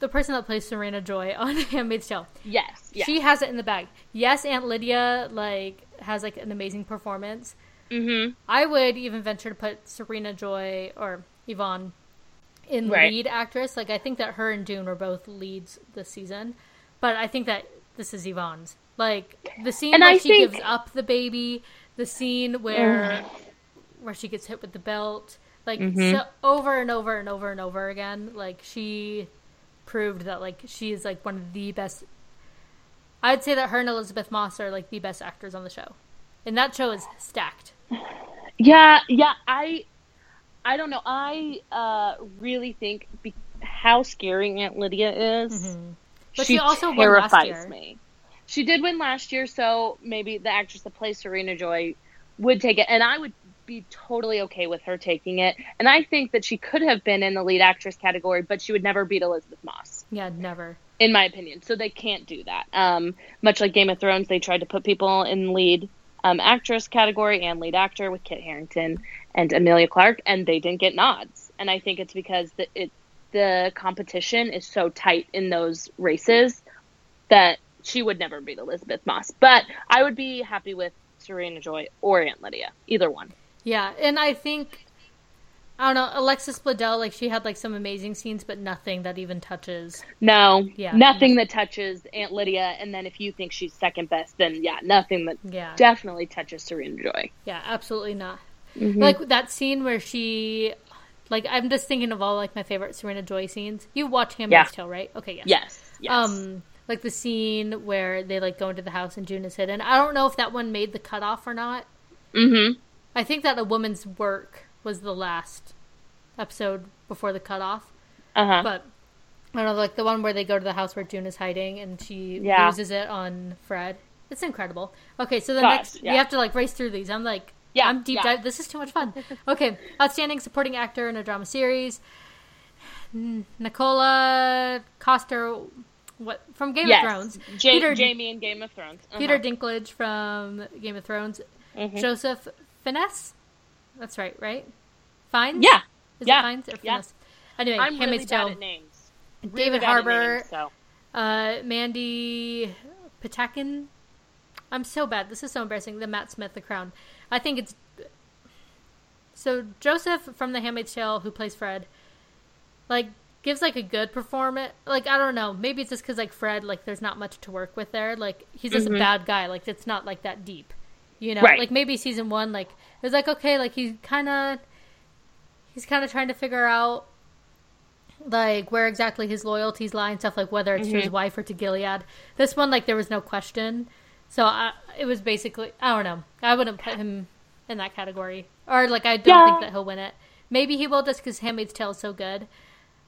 [SPEAKER 1] the person that plays Serena Joy on Handmaid's Tale.
[SPEAKER 2] Yes. Yeah.
[SPEAKER 1] She has it in the bag. Yes, Aunt Lydia like has like an amazing performance.
[SPEAKER 2] mm-hmm.
[SPEAKER 1] I would even venture to put Serena Joy or Yvonne in
[SPEAKER 2] Right.
[SPEAKER 1] lead actress. Like I think that her and June were both leads this season, but I think that this is Yvonne's. Like the scene
[SPEAKER 2] And
[SPEAKER 1] where
[SPEAKER 2] I
[SPEAKER 1] she
[SPEAKER 2] think-
[SPEAKER 1] gives up the baby, the scene where where she gets hit with the belt, like
[SPEAKER 2] Mm-hmm.
[SPEAKER 1] so over and over and over and over again. Like she proved that like she is like one of the best. I'd say that her and Elisabeth Moss are like the best actors on the show, and that show is stacked.
[SPEAKER 2] Yeah, yeah, I I don't know. I uh really think be- how scary Aunt Lydia is.
[SPEAKER 1] Mm-hmm. But
[SPEAKER 2] she,
[SPEAKER 1] she also
[SPEAKER 2] terrifies me. She did win last year, so maybe the actress that plays Serena Joy would take it, and I would be totally okay with her taking it. And I think that she could have been in the lead actress category, but she would never beat Elisabeth Moss,
[SPEAKER 1] Yeah, never.
[SPEAKER 2] in my opinion. So they can't do that. Um, much like Game of Thrones, they tried to put people in lead um, actress category and lead actor with Kit Harington and Emilia Clarke, and they didn't get nods. And I think it's because the it the competition is so tight in those races that she would never beat Elisabeth Moss. But I would be happy with Serena Joy or Aunt Lydia, either one.
[SPEAKER 1] Yeah, and I think I don't know Alexis Bledel. Like she had like some amazing scenes, but nothing that even touches.
[SPEAKER 2] No,
[SPEAKER 1] Yeah.
[SPEAKER 2] nothing that touches Aunt Lydia. And then if you think she's second best, then yeah, nothing that
[SPEAKER 1] Yeah,
[SPEAKER 2] definitely touches Serena Joy.
[SPEAKER 1] yeah, absolutely not.
[SPEAKER 2] Mm-hmm.
[SPEAKER 1] Like that scene where she, like I'm just thinking of all like my favorite Serena Joy scenes. You watch Handmaid's
[SPEAKER 2] Yeah.
[SPEAKER 1] Tale, right? Okay, yes.
[SPEAKER 2] Yes, yes.
[SPEAKER 1] Um, like the scene where they like go into the house and June is hidden. I don't know if that one made the cutoff or not.
[SPEAKER 2] mm-hmm.
[SPEAKER 1] I think that a woman's work was the last episode before the cutoff.
[SPEAKER 2] Uh huh.
[SPEAKER 1] But I don't know, like the one where they go to the house where June is hiding and she
[SPEAKER 2] Yeah.
[SPEAKER 1] loses it on Fred. It's incredible. Okay, so the
[SPEAKER 2] Gosh,
[SPEAKER 1] next
[SPEAKER 2] yeah.
[SPEAKER 1] we have to like race through these. I'm like,
[SPEAKER 2] Yeah,
[SPEAKER 1] I'm deep
[SPEAKER 2] yeah.
[SPEAKER 1] dive. This is too much fun. Okay, outstanding supporting actor in a drama series. Nicola Coster, what from Game
[SPEAKER 2] yes.
[SPEAKER 1] of Thrones?
[SPEAKER 2] Ja-
[SPEAKER 1] Peter
[SPEAKER 2] Jamie in Game of Thrones. Uh-huh.
[SPEAKER 1] Peter Dinklage from Game of Thrones.
[SPEAKER 2] Mhm.
[SPEAKER 1] Joseph Finesse. That's right, right? Fines.
[SPEAKER 2] Yeah.
[SPEAKER 1] Is
[SPEAKER 2] yeah,
[SPEAKER 1] it Fines or
[SPEAKER 2] yeah.
[SPEAKER 1] Finesse? Anyway,
[SPEAKER 2] I'm really
[SPEAKER 1] Handmaid's
[SPEAKER 2] bad at names. Really
[SPEAKER 1] David
[SPEAKER 2] bad at
[SPEAKER 1] Harbour,
[SPEAKER 2] names, so.
[SPEAKER 1] uh, Mandy Patinkin. I'm so bad. This is so embarrassing. The Matt Smith, The Crown. I think it's so Joseph from The Handmaid's Tale, who plays Fred, like gives like a good performance. Like I don't know, maybe it's just because like Fred, like there's not much to work with there. Like he's just a bad guy. Like it's not like that deep, you know.
[SPEAKER 2] Right.
[SPEAKER 1] Like maybe season one, like it was like okay, like he's kind of he's kind of trying to figure out like where exactly his loyalties lie and stuff like whether it's to his wife or to Gilead. This one like there was no question. So I, it was basically I don't know. I wouldn't put him in that category, or like I don't
[SPEAKER 2] Yeah.
[SPEAKER 1] think that he'll win it. Maybe he will just because Handmaid's Tale is so good.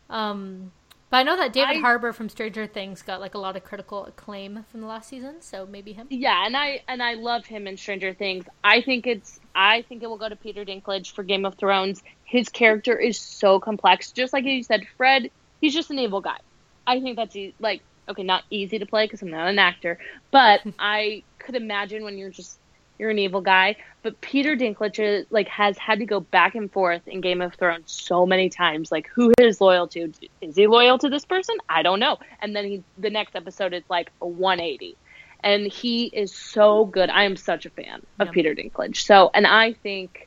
[SPEAKER 1] Um, but I know that David
[SPEAKER 2] I-
[SPEAKER 1] Harbour from Stranger Things got like a lot of critical acclaim from the last season, so maybe him.
[SPEAKER 2] Yeah, and I and I love him in Stranger Things. I think it's I think it will go to Peter Dinklage for Game of Thrones. His character is so complex, just like you said, Fred. He's just an evil guy. I think that's e- like okay, not easy to play because I'm not an actor, but I could imagine when you're just you're an evil guy. But Peter Dinklage like has had to go back and forth in Game of Thrones so many times. Like who is loyal to? Is he loyal to this person? I don't know. And then he the next episode is like a 180 and he is so good. I am such a fan of
[SPEAKER 1] Yeah.
[SPEAKER 2] Peter Dinklage. So, and I think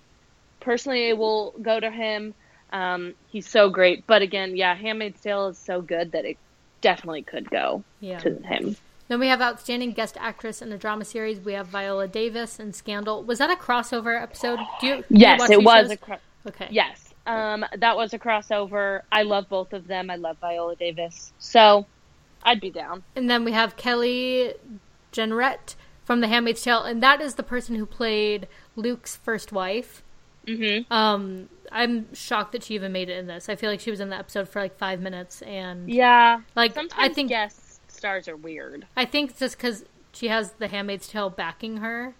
[SPEAKER 2] personally it will go to him. Um, he's so great. But again, yeah, Handmaid's Tale is so good that it definitely could go
[SPEAKER 1] Yeah.
[SPEAKER 2] to him.
[SPEAKER 1] Then we have outstanding guest actress in a drama series. We have Viola Davis in Scandal. Was that a crossover episode? Do you? do you
[SPEAKER 2] Yes,
[SPEAKER 1] watch
[SPEAKER 2] it was
[SPEAKER 1] shows?
[SPEAKER 2] a cro-
[SPEAKER 1] okay.
[SPEAKER 2] yes. Um, that was a crossover. I love both of them. I love Viola Davis. So, I'd be down.
[SPEAKER 1] And then we have Kelly Jenrette from The Handmaid's Tale, and that is the person who played Luke's first wife.
[SPEAKER 2] Mhm.
[SPEAKER 1] Um, I'm shocked that she even made it in this. I feel like she was in the episode for like five minutes, and
[SPEAKER 2] Yeah.
[SPEAKER 1] like
[SPEAKER 2] Sometimes
[SPEAKER 1] I think
[SPEAKER 2] guest stars are weird.
[SPEAKER 1] I think just because she has The Handmaid's Tale backing her,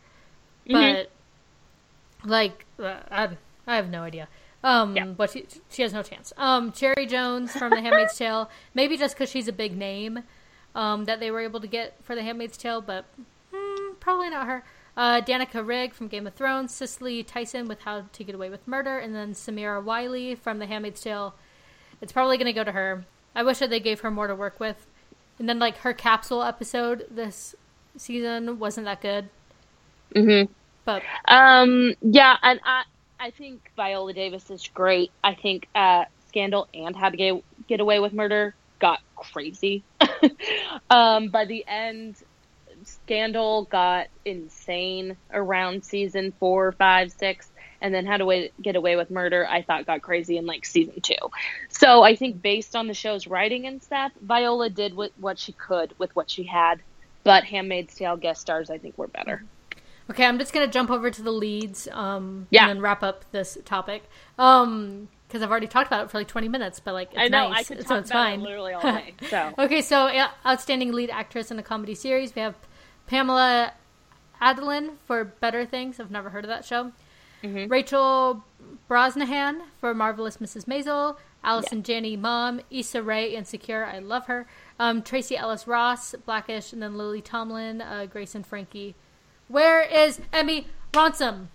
[SPEAKER 2] Mhm.
[SPEAKER 1] but like uh, I, I have no idea. Um,
[SPEAKER 2] Yeah.
[SPEAKER 1] but she she has no chance. Um, Cherry Jones from The Handmaid's Tale, maybe just because she's a big name, um, that they were able to get for The Handmaid's Tale, but hmm, probably not her. Uh, Danica Rigg from Game of Thrones, Cicely Tyson with How to Get Away with Murder, and then Samira Wiley from The Handmaid's Tale. It's probably going to go to her. I wish that they gave her more to work with. And then, like, her capsule episode this season wasn't that good.
[SPEAKER 2] Mhm.
[SPEAKER 1] But
[SPEAKER 2] Um, yeah, and I I think Viola Davis is great. I think uh, Scandal and How to Get Get Away with Murder got crazy. um, by the end, Scandal got insane around season four, five, six, and then How to Get Away with Murder I thought got crazy in like season two. So I think based on the show's writing and stuff, Viola did what, what she could with what she had. But Handmaid's Tale guest stars, I think, were better.
[SPEAKER 1] Okay, I'm just gonna jump over to the leads, um,
[SPEAKER 2] Yeah.
[SPEAKER 1] and then wrap up this topic. Um, because I've already talked about it for like 20 minutes, but like it's
[SPEAKER 2] I know
[SPEAKER 1] nice,
[SPEAKER 2] I could
[SPEAKER 1] so it's
[SPEAKER 2] about
[SPEAKER 1] fine.
[SPEAKER 2] it literally all day. So
[SPEAKER 1] Okay, so uh, outstanding lead actress in a comedy series, we have Pamela Adeline for Better Things. I've never heard of that show.
[SPEAKER 2] Mhm.
[SPEAKER 1] Rachel Brosnahan for Marvelous Mrs. Maisel. Allison Janney, Mom. Issa Rae, Insecure. I love her. Um, Tracee Ellis Ross, Blackish, and then Lily Tomlin, uh, Grace and Frankie. Where is Emmy Ronsom?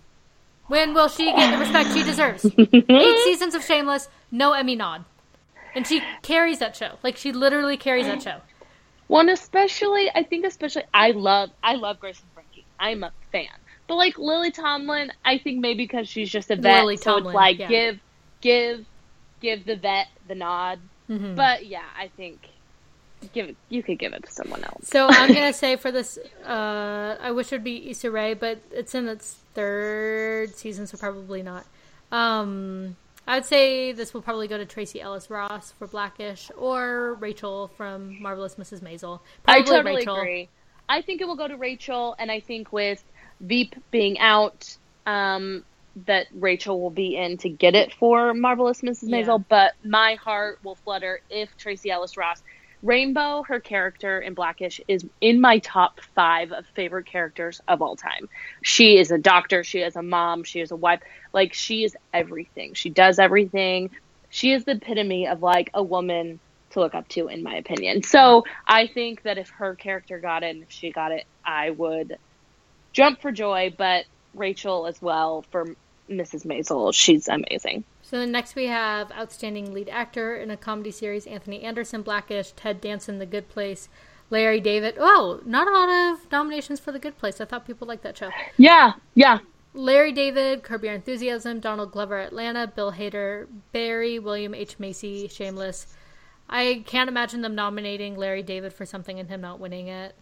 [SPEAKER 1] When will she get the respect she deserves? Eight seasons of Shameless, no Emmy nod. And she carries that show. Like, she literally carries that show.
[SPEAKER 2] one especially I think especially I love I love Grace and Frankie. I'm a fan. But like Lily Tomlin, I think maybe because she's just a vet,
[SPEAKER 1] Lily
[SPEAKER 2] so
[SPEAKER 1] Tomlin,
[SPEAKER 2] it's like
[SPEAKER 1] yeah.
[SPEAKER 2] give give give the vet the nod.
[SPEAKER 1] Mhm.
[SPEAKER 2] But yeah, I think give it you could give it to someone else.
[SPEAKER 1] So I'm gonna say for this, uh, I wish it would be Issa Rae, but it's in its third season, so probably not. Um, I would say this will probably go to Tracee Ellis Ross for Blackish or Rachel from Marvelous Mrs. Maisel.
[SPEAKER 2] I totally
[SPEAKER 1] Rachel.
[SPEAKER 2] agree. I think it will go to Rachel, and I think with Veep being out, um, that Rachel will be in to get it for Marvelous Mrs.
[SPEAKER 1] Yeah.
[SPEAKER 2] Maisel. But my heart will flutter if Tracee Ellis Ross. Rainbow, her character in Blackish, is in my top five of favorite characters of all time. She is a doctor, she is a mom, she is a wife. Like, she is everything. She does everything. She is the epitome of like a woman to look up to, in my opinion. So I think that if her character got it, and if she got it, I would jump for joy. But Rachel as well for Mrs. Maisel, she's amazing.
[SPEAKER 1] So then next we have outstanding lead actor in a comedy series: Anthony Anderson, Blackish, Ted Danson, The Good Place, Larry David. Oh, not a lot of nominations for The Good Place. I thought people liked that show.
[SPEAKER 2] Yeah, yeah.
[SPEAKER 1] Larry David, Curb Your Enthusiasm, Donald Glover, Atlanta, Bill Hader, Barry, William H. Macy, Shameless. I can't imagine them nominating Larry David for something and him not winning it.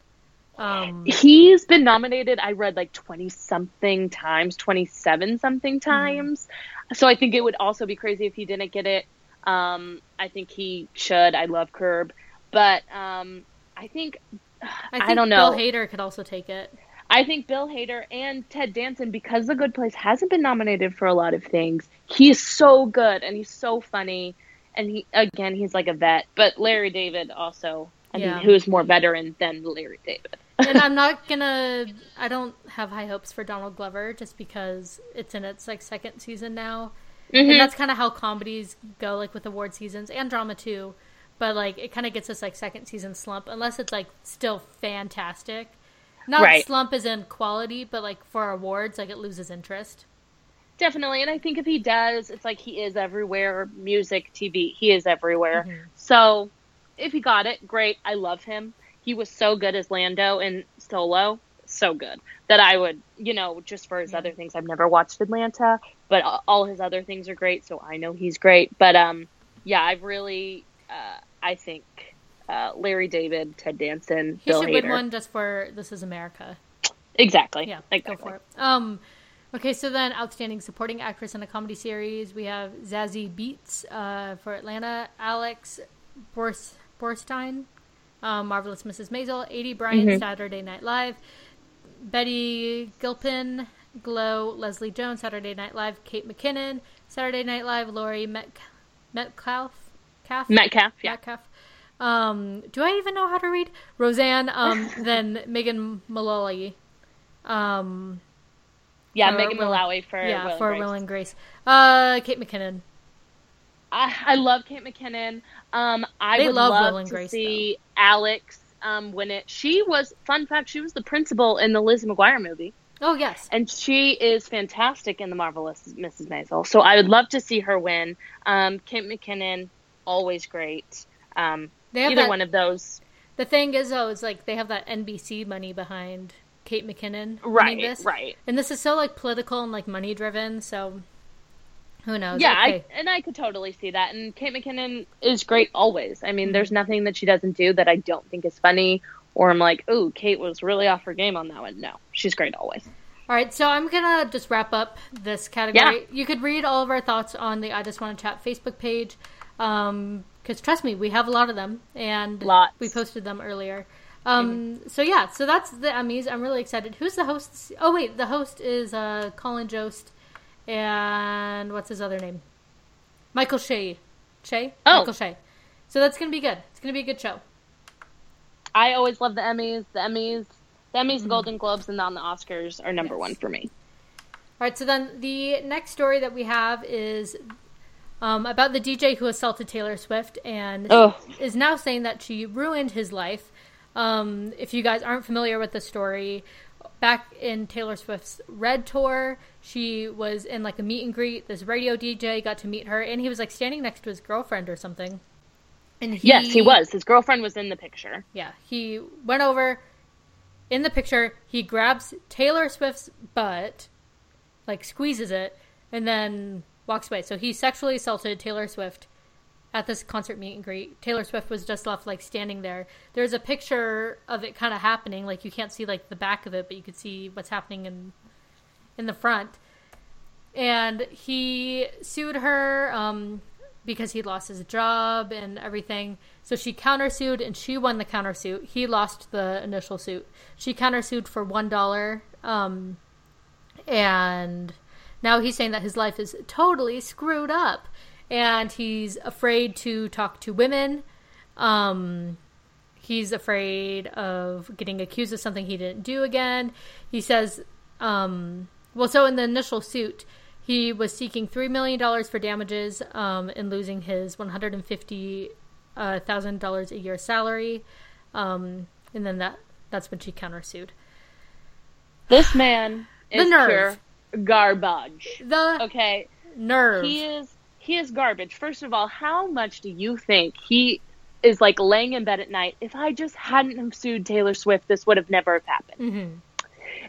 [SPEAKER 1] Um,
[SPEAKER 2] He's been nominated, I read like 20 something times, 27 something times. So I think it would also be crazy if he didn't get it. Um, I think he should. I love Curb. But um, I think,
[SPEAKER 1] I
[SPEAKER 2] I, don't know.
[SPEAKER 1] Bill Hader could also take it.
[SPEAKER 2] I think Bill Hader and Ted Danson, because The Good Place hasn't been nominated for a lot of things, he's so good and he's so funny. And he again, he's like a vet. But Larry David also, I
[SPEAKER 1] Yeah.
[SPEAKER 2] mean, who is more veteran than Larry David?
[SPEAKER 1] And I'm not gonna. I don't have high hopes for Donald Glover just because it's in its like second season now,
[SPEAKER 2] Mhm.
[SPEAKER 1] and that's kind of how comedies go, like with award seasons and drama too. But like, it kind of gets this like second season slump unless it's like still fantastic. Not
[SPEAKER 2] Right.
[SPEAKER 1] slump as in quality, but like for awards, like it loses interest.
[SPEAKER 2] Definitely, and I think if he does, it's like he is everywhere. Music, TV, he is everywhere.
[SPEAKER 1] Mhm.
[SPEAKER 2] So, if he got it, great. I love him. He was so good as Lando in Solo, so good that I would, you know, just for his
[SPEAKER 1] Yeah.
[SPEAKER 2] other things. I've never watched Atlanta, but all his other things are great, so I know he's great. But um, yeah, I've really, uh, I think uh, Larry David, Ted Danson,
[SPEAKER 1] He
[SPEAKER 2] Bill
[SPEAKER 1] should
[SPEAKER 2] Hader,
[SPEAKER 1] win one just for This Is America.
[SPEAKER 2] exactly.
[SPEAKER 1] Yeah,
[SPEAKER 2] exactly.
[SPEAKER 1] go for it. Um, okay, so then outstanding supporting actress in a comedy series, we have Zazie Beetz uh, for Atlanta, Alex Borstein, um, Marvelous Mrs. Maisel, Aidy Bryant,
[SPEAKER 2] Mhm.
[SPEAKER 1] Saturday Night Live, Betty Gilpin, Glow, Leslie Jones, Saturday Night Live, Kate McKinnon, Saturday Night Live, Laurie Met- Metcalf, Calf?
[SPEAKER 2] Metcalf, yeah.
[SPEAKER 1] Metcalf. Um, do I even know how to read? Roseanne, um, then Megan Mullally. Um,
[SPEAKER 2] Yeah, Megan Mullally for
[SPEAKER 1] yeah,
[SPEAKER 2] Will and
[SPEAKER 1] for
[SPEAKER 2] Grace.
[SPEAKER 1] Will and Grace. Uh, Kate McKinnon.
[SPEAKER 2] I, I love Kate McKinnon. Um, I
[SPEAKER 1] They
[SPEAKER 2] would
[SPEAKER 1] love
[SPEAKER 2] love, to
[SPEAKER 1] Grace,
[SPEAKER 2] see Alex um, win it. She was fun fact. She was the principal in the Liz McGuire movie,
[SPEAKER 1] Oh yes,
[SPEAKER 2] and she is fantastic in the marvelous Mrs. Maisel. So I would love to see her win. Um, Kate McKinnon, always great. Um, either
[SPEAKER 1] that,
[SPEAKER 2] one of those.
[SPEAKER 1] The thing is, though, is like they have that NBC money behind Kate McKinnon
[SPEAKER 2] Right,
[SPEAKER 1] this,
[SPEAKER 2] right.
[SPEAKER 1] and this is so like political and like money driven. So who knows?
[SPEAKER 2] Yeah,
[SPEAKER 1] Okay.
[SPEAKER 2] I, and I could totally see that. And Kate McKinnon is great always. I
[SPEAKER 1] Mm-hmm.
[SPEAKER 2] mean, there's nothing that she doesn't do that I don't think is funny, or I'm like, ooh, Kate was really off her game on that one. No, she's great always.
[SPEAKER 1] All right, so I'm gonna just wrap up this category. Yeah. You could read all of our thoughts on the I Just Want to Chat Facebook page, because trust me, we have a lot of them, and
[SPEAKER 2] Lots.
[SPEAKER 1] we posted them earlier. Um, So yeah, so that's the Emmys. I'm really excited. Who's the host? Oh wait, the host is uh, Colin Jost, and what's his other name? Michael Che. Che.
[SPEAKER 2] Oh.
[SPEAKER 1] Michael Che. So that's gonna be good. It's gonna be a good show.
[SPEAKER 2] I always love the Emmys. The Emmys, the Emmys,
[SPEAKER 1] Mm-hmm.
[SPEAKER 2] Golden Globes, and on the Oscars are number
[SPEAKER 1] Yes.
[SPEAKER 2] one for me.
[SPEAKER 1] All right, so then the next story that we have is um, about the DJ who assaulted Taylor Swift and is now saying that she ruined his life. Um, if you guys aren't familiar with the story, back in Taylor Swift's Red Tour, she was in like a meet and greet. This radio DJ got to meet her, and he was like standing next to his girlfriend or something. And he,
[SPEAKER 2] Yes, he was. His girlfriend was in the picture.
[SPEAKER 1] yeah, he went over in the picture. He grabs Taylor Swift's butt, like squeezes it, and then walks away. So he sexually assaulted Taylor Swift at this concert meet and greet. Taylor Swift was just left like standing there. There's a picture of it kind of happening. Like you can't see like the back of it, but you could see what's happening in in the front. And he sued her um, because he lost his job and everything. So she countersued and she won the countersuit. He lost the initial suit. She countersued for one dollar. Um, and now he's saying that his life is totally screwed up and he's afraid to talk to women. Um, he's afraid of getting accused of something he didn't do again. He says, um, well, so in the initial suit, he was seeking $3 million for damages um, and losing his $150,000 a year salary. Um, and then that that's when she countersued.
[SPEAKER 2] This man
[SPEAKER 1] The
[SPEAKER 2] is
[SPEAKER 1] nerve.
[SPEAKER 2] pure garbage.
[SPEAKER 1] The
[SPEAKER 2] Okay,
[SPEAKER 1] nerve.
[SPEAKER 2] he is he is garbage. First of all, how much do you think he is like laying in bed at night? If I just hadn't have sued Taylor Swift, this would have never have happened.
[SPEAKER 1] Mhm.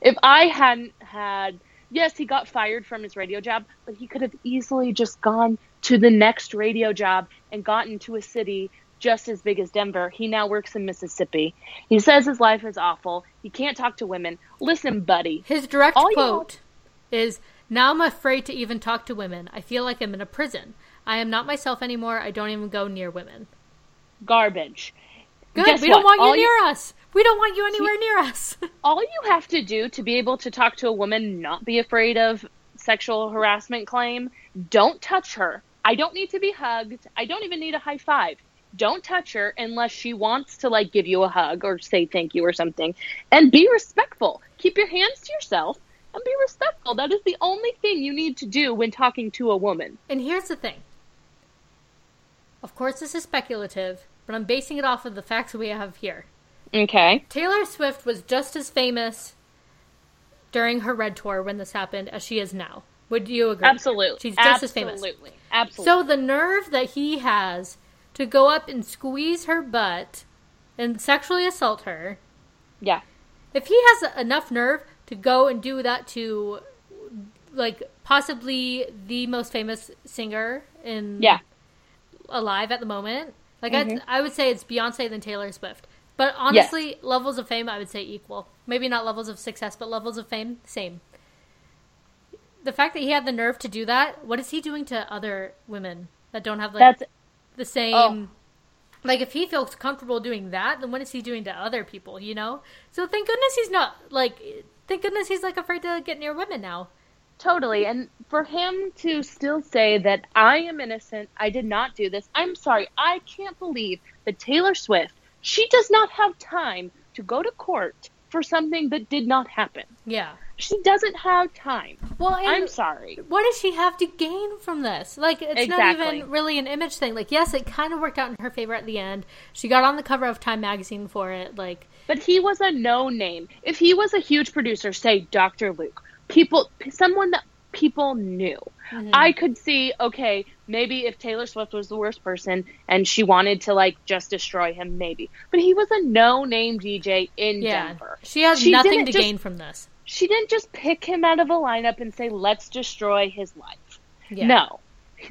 [SPEAKER 2] If I hadn't had yes, he got fired from his radio job, but he could have easily just gone to the next radio job and gotten to a city just as big as Denver. He now works in Mississippi. He says his life is awful. He can't talk to women. Listen, buddy.
[SPEAKER 1] His direct quote is Now I'm afraid to even talk to women. I feel like I'm in a prison. I am not myself anymore. I don't even go near women.
[SPEAKER 2] Garbage.
[SPEAKER 1] Good.
[SPEAKER 2] Guess
[SPEAKER 1] we don't want you
[SPEAKER 2] All
[SPEAKER 1] near us. We don't want you anywhere near us.
[SPEAKER 2] All you have to do to be able to talk to a woman, not be afraid of sexual harassment claim, don't touch her. I don't need to be hugged. I don't even need a high five. Don't touch her unless she wants to like give you a hug or say thank you or something. And be respectful. Keep your hands to yourself and be respectful. That is the only thing you need to do when talking to a woman.
[SPEAKER 1] And here's the thing. Of course, this is speculative, but I'm basing it off of the facts we have here.
[SPEAKER 2] Okay.
[SPEAKER 1] Taylor Swift was just as famous during her Red Tour when this happened as she is now. Would you agree?
[SPEAKER 2] Absolutely.
[SPEAKER 1] She's just
[SPEAKER 2] Absolutely.
[SPEAKER 1] as famous.
[SPEAKER 2] Absolutely. Absolutely.
[SPEAKER 1] So the nerve that he has to go up and squeeze her butt and sexually assault her,
[SPEAKER 2] yeah.
[SPEAKER 1] if he has enough nerve to go and do that to like possibly the most famous singer in
[SPEAKER 2] Yeah.
[SPEAKER 1] alive at the moment, like
[SPEAKER 2] Mhm.
[SPEAKER 1] I, I would say it's Beyonce than Taylor Swift. But honestly, levels of fame, I would say equal. Maybe not levels of success, but levels of fame, same. The fact that he had the nerve to do that, what is he doing to other women that don't have like
[SPEAKER 2] That's
[SPEAKER 1] the same?
[SPEAKER 2] Oh.
[SPEAKER 1] Like if he feels comfortable doing that, then what is he doing to other people? You know. So thank goodness he's not like. Thank goodness he's like afraid to get near women now.
[SPEAKER 2] Totally. And for him to still say that I am innocent, I did not do this. I'm sorry. I can't believe that Taylor Swift, she does not have time to go to court for something that did not happen.
[SPEAKER 1] Yeah.
[SPEAKER 2] She doesn't have time.
[SPEAKER 1] Well,
[SPEAKER 2] I'm sorry.
[SPEAKER 1] what does she have to gain from this? Like, it's not even really an image thing. Like, yes, it kind of worked out in her favor at the end. She got on the cover of Time magazine for it. Like,
[SPEAKER 2] But he was a no name. If he was a huge producer, say Dr. Luke, people, someone that people knew, mm-hmm. I could see, okay, maybe if Taylor Swift was the worst person and she wanted to like just destroy him, maybe. But he was a no name DJ in
[SPEAKER 1] yeah,
[SPEAKER 2] Denver.
[SPEAKER 1] she has
[SPEAKER 2] She
[SPEAKER 1] nothing to
[SPEAKER 2] just-
[SPEAKER 1] gain from this.
[SPEAKER 2] She didn't just pick him out of a lineup and say, let's destroy his life.
[SPEAKER 1] Yeah.
[SPEAKER 2] No.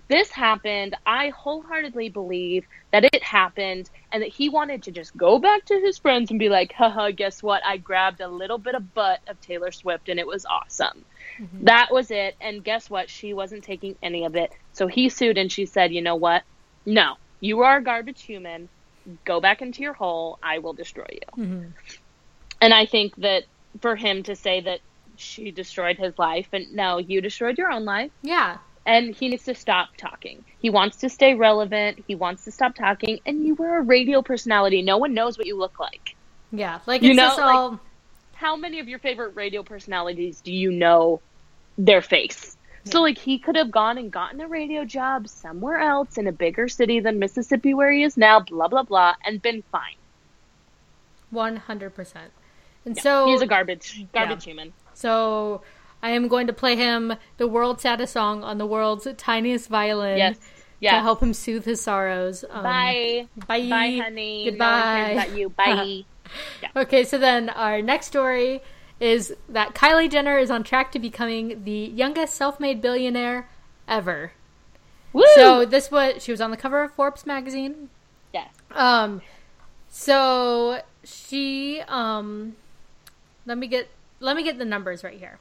[SPEAKER 2] This happened. I wholeheartedly believe that it happened and that he wanted to just go back to his friends and be like, haha, guess what? I grabbed a little bit of butt of Taylor Swift and it was awesome.
[SPEAKER 1] Mm-hmm.
[SPEAKER 2] That was it. And guess what? She wasn't taking any of it. So he sued and she said, you know what? No, you are a garbage human. Go back into your hole. I will destroy you.
[SPEAKER 1] Mhm.
[SPEAKER 2] And I think that for him to say that she destroyed his life and no, you destroyed your own life
[SPEAKER 1] Yeah.
[SPEAKER 2] And he needs to stop talking. He wants to stay relevant. He wants to stop talking. And you were a radio personality. No one knows what you look like.
[SPEAKER 1] Yeah. Like,
[SPEAKER 2] You
[SPEAKER 1] it's
[SPEAKER 2] know,
[SPEAKER 1] just
[SPEAKER 2] like- How many of your favorite radio personalities do you know their face? So, like, he could have gone and gotten a radio job somewhere else in a bigger city than Mississippi, where he is now, blah, blah, blah, and been fine.
[SPEAKER 1] 100%. And so.
[SPEAKER 2] He's a garbage, garbage human.
[SPEAKER 1] So I am going to play him the world's saddest song on the world's tiniest violin
[SPEAKER 2] Yes.
[SPEAKER 1] to help him soothe his sorrows. Um,
[SPEAKER 2] Bye.
[SPEAKER 1] Bye.
[SPEAKER 2] Bye, honey.
[SPEAKER 1] Goodbye.
[SPEAKER 2] No one cares about you. Bye.
[SPEAKER 1] Okay, so then our next story is that Kylie Jenner is on track to becoming the youngest self-made billionaire ever.
[SPEAKER 2] Woo!
[SPEAKER 1] So this was she was on the cover of Forbes magazine.
[SPEAKER 2] yes.
[SPEAKER 1] Um, so she um, let me get let me get the numbers right here.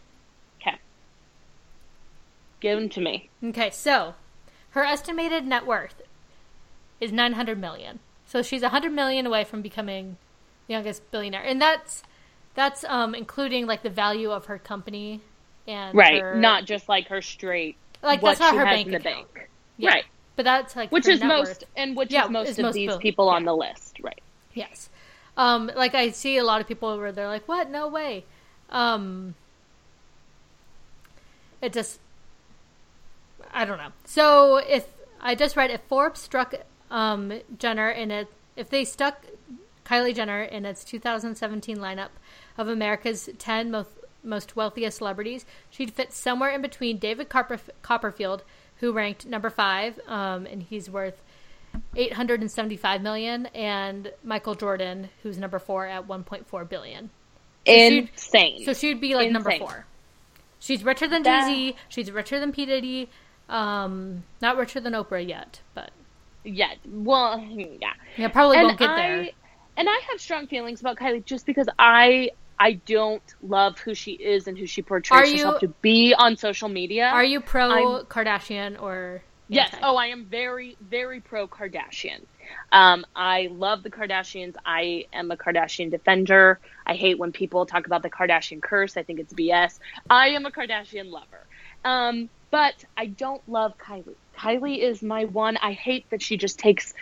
[SPEAKER 2] Give them to me.
[SPEAKER 1] Okay, so her estimated net worth is 900 million. So she's 100 million away from becoming the youngest billionaire. And that's that's um including like the value of her company and
[SPEAKER 2] Right.
[SPEAKER 1] her-
[SPEAKER 2] Not just like her straight.
[SPEAKER 1] like that's not her bank
[SPEAKER 2] in the
[SPEAKER 1] account.
[SPEAKER 2] bank.
[SPEAKER 1] Yeah.
[SPEAKER 2] Right.
[SPEAKER 1] But that's like
[SPEAKER 2] Which is most,
[SPEAKER 1] worth.
[SPEAKER 2] and which
[SPEAKER 1] Yeah,
[SPEAKER 2] is most
[SPEAKER 1] is
[SPEAKER 2] of
[SPEAKER 1] most
[SPEAKER 2] these
[SPEAKER 1] bill-
[SPEAKER 2] people on the list. Right.
[SPEAKER 1] Yes. Um, like I see a lot of people where they're like, "What? No way." Um, it just, I don't know. So if I just read if Forbes struck um, Jenner in it, if they stuck Kylie Jenner in its 2017 lineup of America's 10 most most wealthiest celebrities, she'd fit somewhere in between David Copperf- Copperfield, who ranked number five, um, and he's worth 875 million and Michael Jordan who's number 4 at 1.4 billion. she'd-
[SPEAKER 2] Insane.
[SPEAKER 1] So she'd be like number 4. She's richer than Jay-Z, she's richer than P Diddy, um not richer than Oprah yet, but
[SPEAKER 2] yet. Well, yeah.
[SPEAKER 1] yeah, probably
[SPEAKER 2] and
[SPEAKER 1] won't get
[SPEAKER 2] I,
[SPEAKER 1] there.
[SPEAKER 2] And I have strong feelings about Kylie just because I I don't love who she is and who she portrays
[SPEAKER 1] you-
[SPEAKER 2] herself to be on social media.
[SPEAKER 1] Are you pro
[SPEAKER 2] I'm-
[SPEAKER 1] Kardashian or
[SPEAKER 2] Yes. Oh, I am very, very pro Kardashian. Um, I love the Kardashians. I am a Kardashian defender. I hate when people talk about the Kardashian curse. I think it's BS. I am a Kardashian lover. Um, but I don't love Kylie. Kylie is my one. I hate that she just takes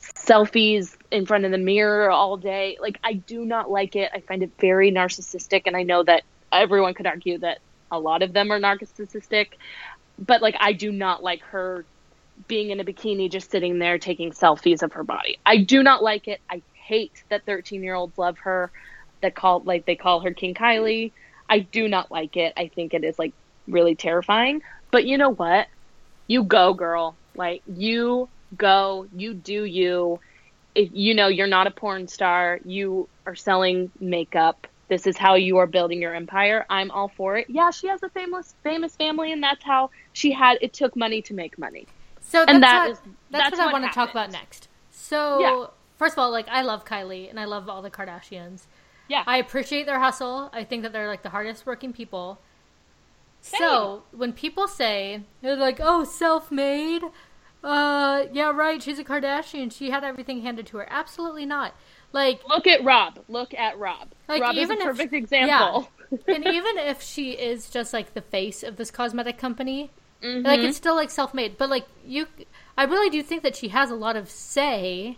[SPEAKER 2] selfies in front of the mirror all day. Like, I do not like it. I find it very narcissistic. And I know that everyone could argue that a lot of them are narcissistic. But, like, I do not like her being in a bikini just sitting there taking selfies of her body. I do not like it. I hate that 13 year olds love her that call like they call her King Kylie. I do not like it. I think it is like really terrifying. But you know what? You go, girl. Like you go, you do you. If you know you're not a porn star, you are selling makeup. This is how you are building your empire. I'm all for it. Yeah, she has a famous famous family and that's how she had it took money to make money.
[SPEAKER 1] So that's
[SPEAKER 2] And that
[SPEAKER 1] what,
[SPEAKER 2] is-
[SPEAKER 1] that's,
[SPEAKER 2] that's
[SPEAKER 1] what I
[SPEAKER 2] what
[SPEAKER 1] want to talk about next. So
[SPEAKER 2] Yeah.
[SPEAKER 1] first of all, like I love Kylie and I love all the Kardashians.
[SPEAKER 2] Yeah.
[SPEAKER 1] I appreciate their hustle. I think that they're like the hardest working people. So when people say they're like, "Oh, self-made," uh, yeah, right. She's a Kardashian. She had everything handed to her. Absolutely not. Like,
[SPEAKER 2] Look at Rob. Look at Rob.
[SPEAKER 1] Like,
[SPEAKER 2] Rob is a
[SPEAKER 1] even if-
[SPEAKER 2] perfect example.
[SPEAKER 1] and even if she is just like the face of this cosmetic company,
[SPEAKER 2] Mm-hmm.
[SPEAKER 1] like it's still like self-made. But like you, I really do think that she has a lot of say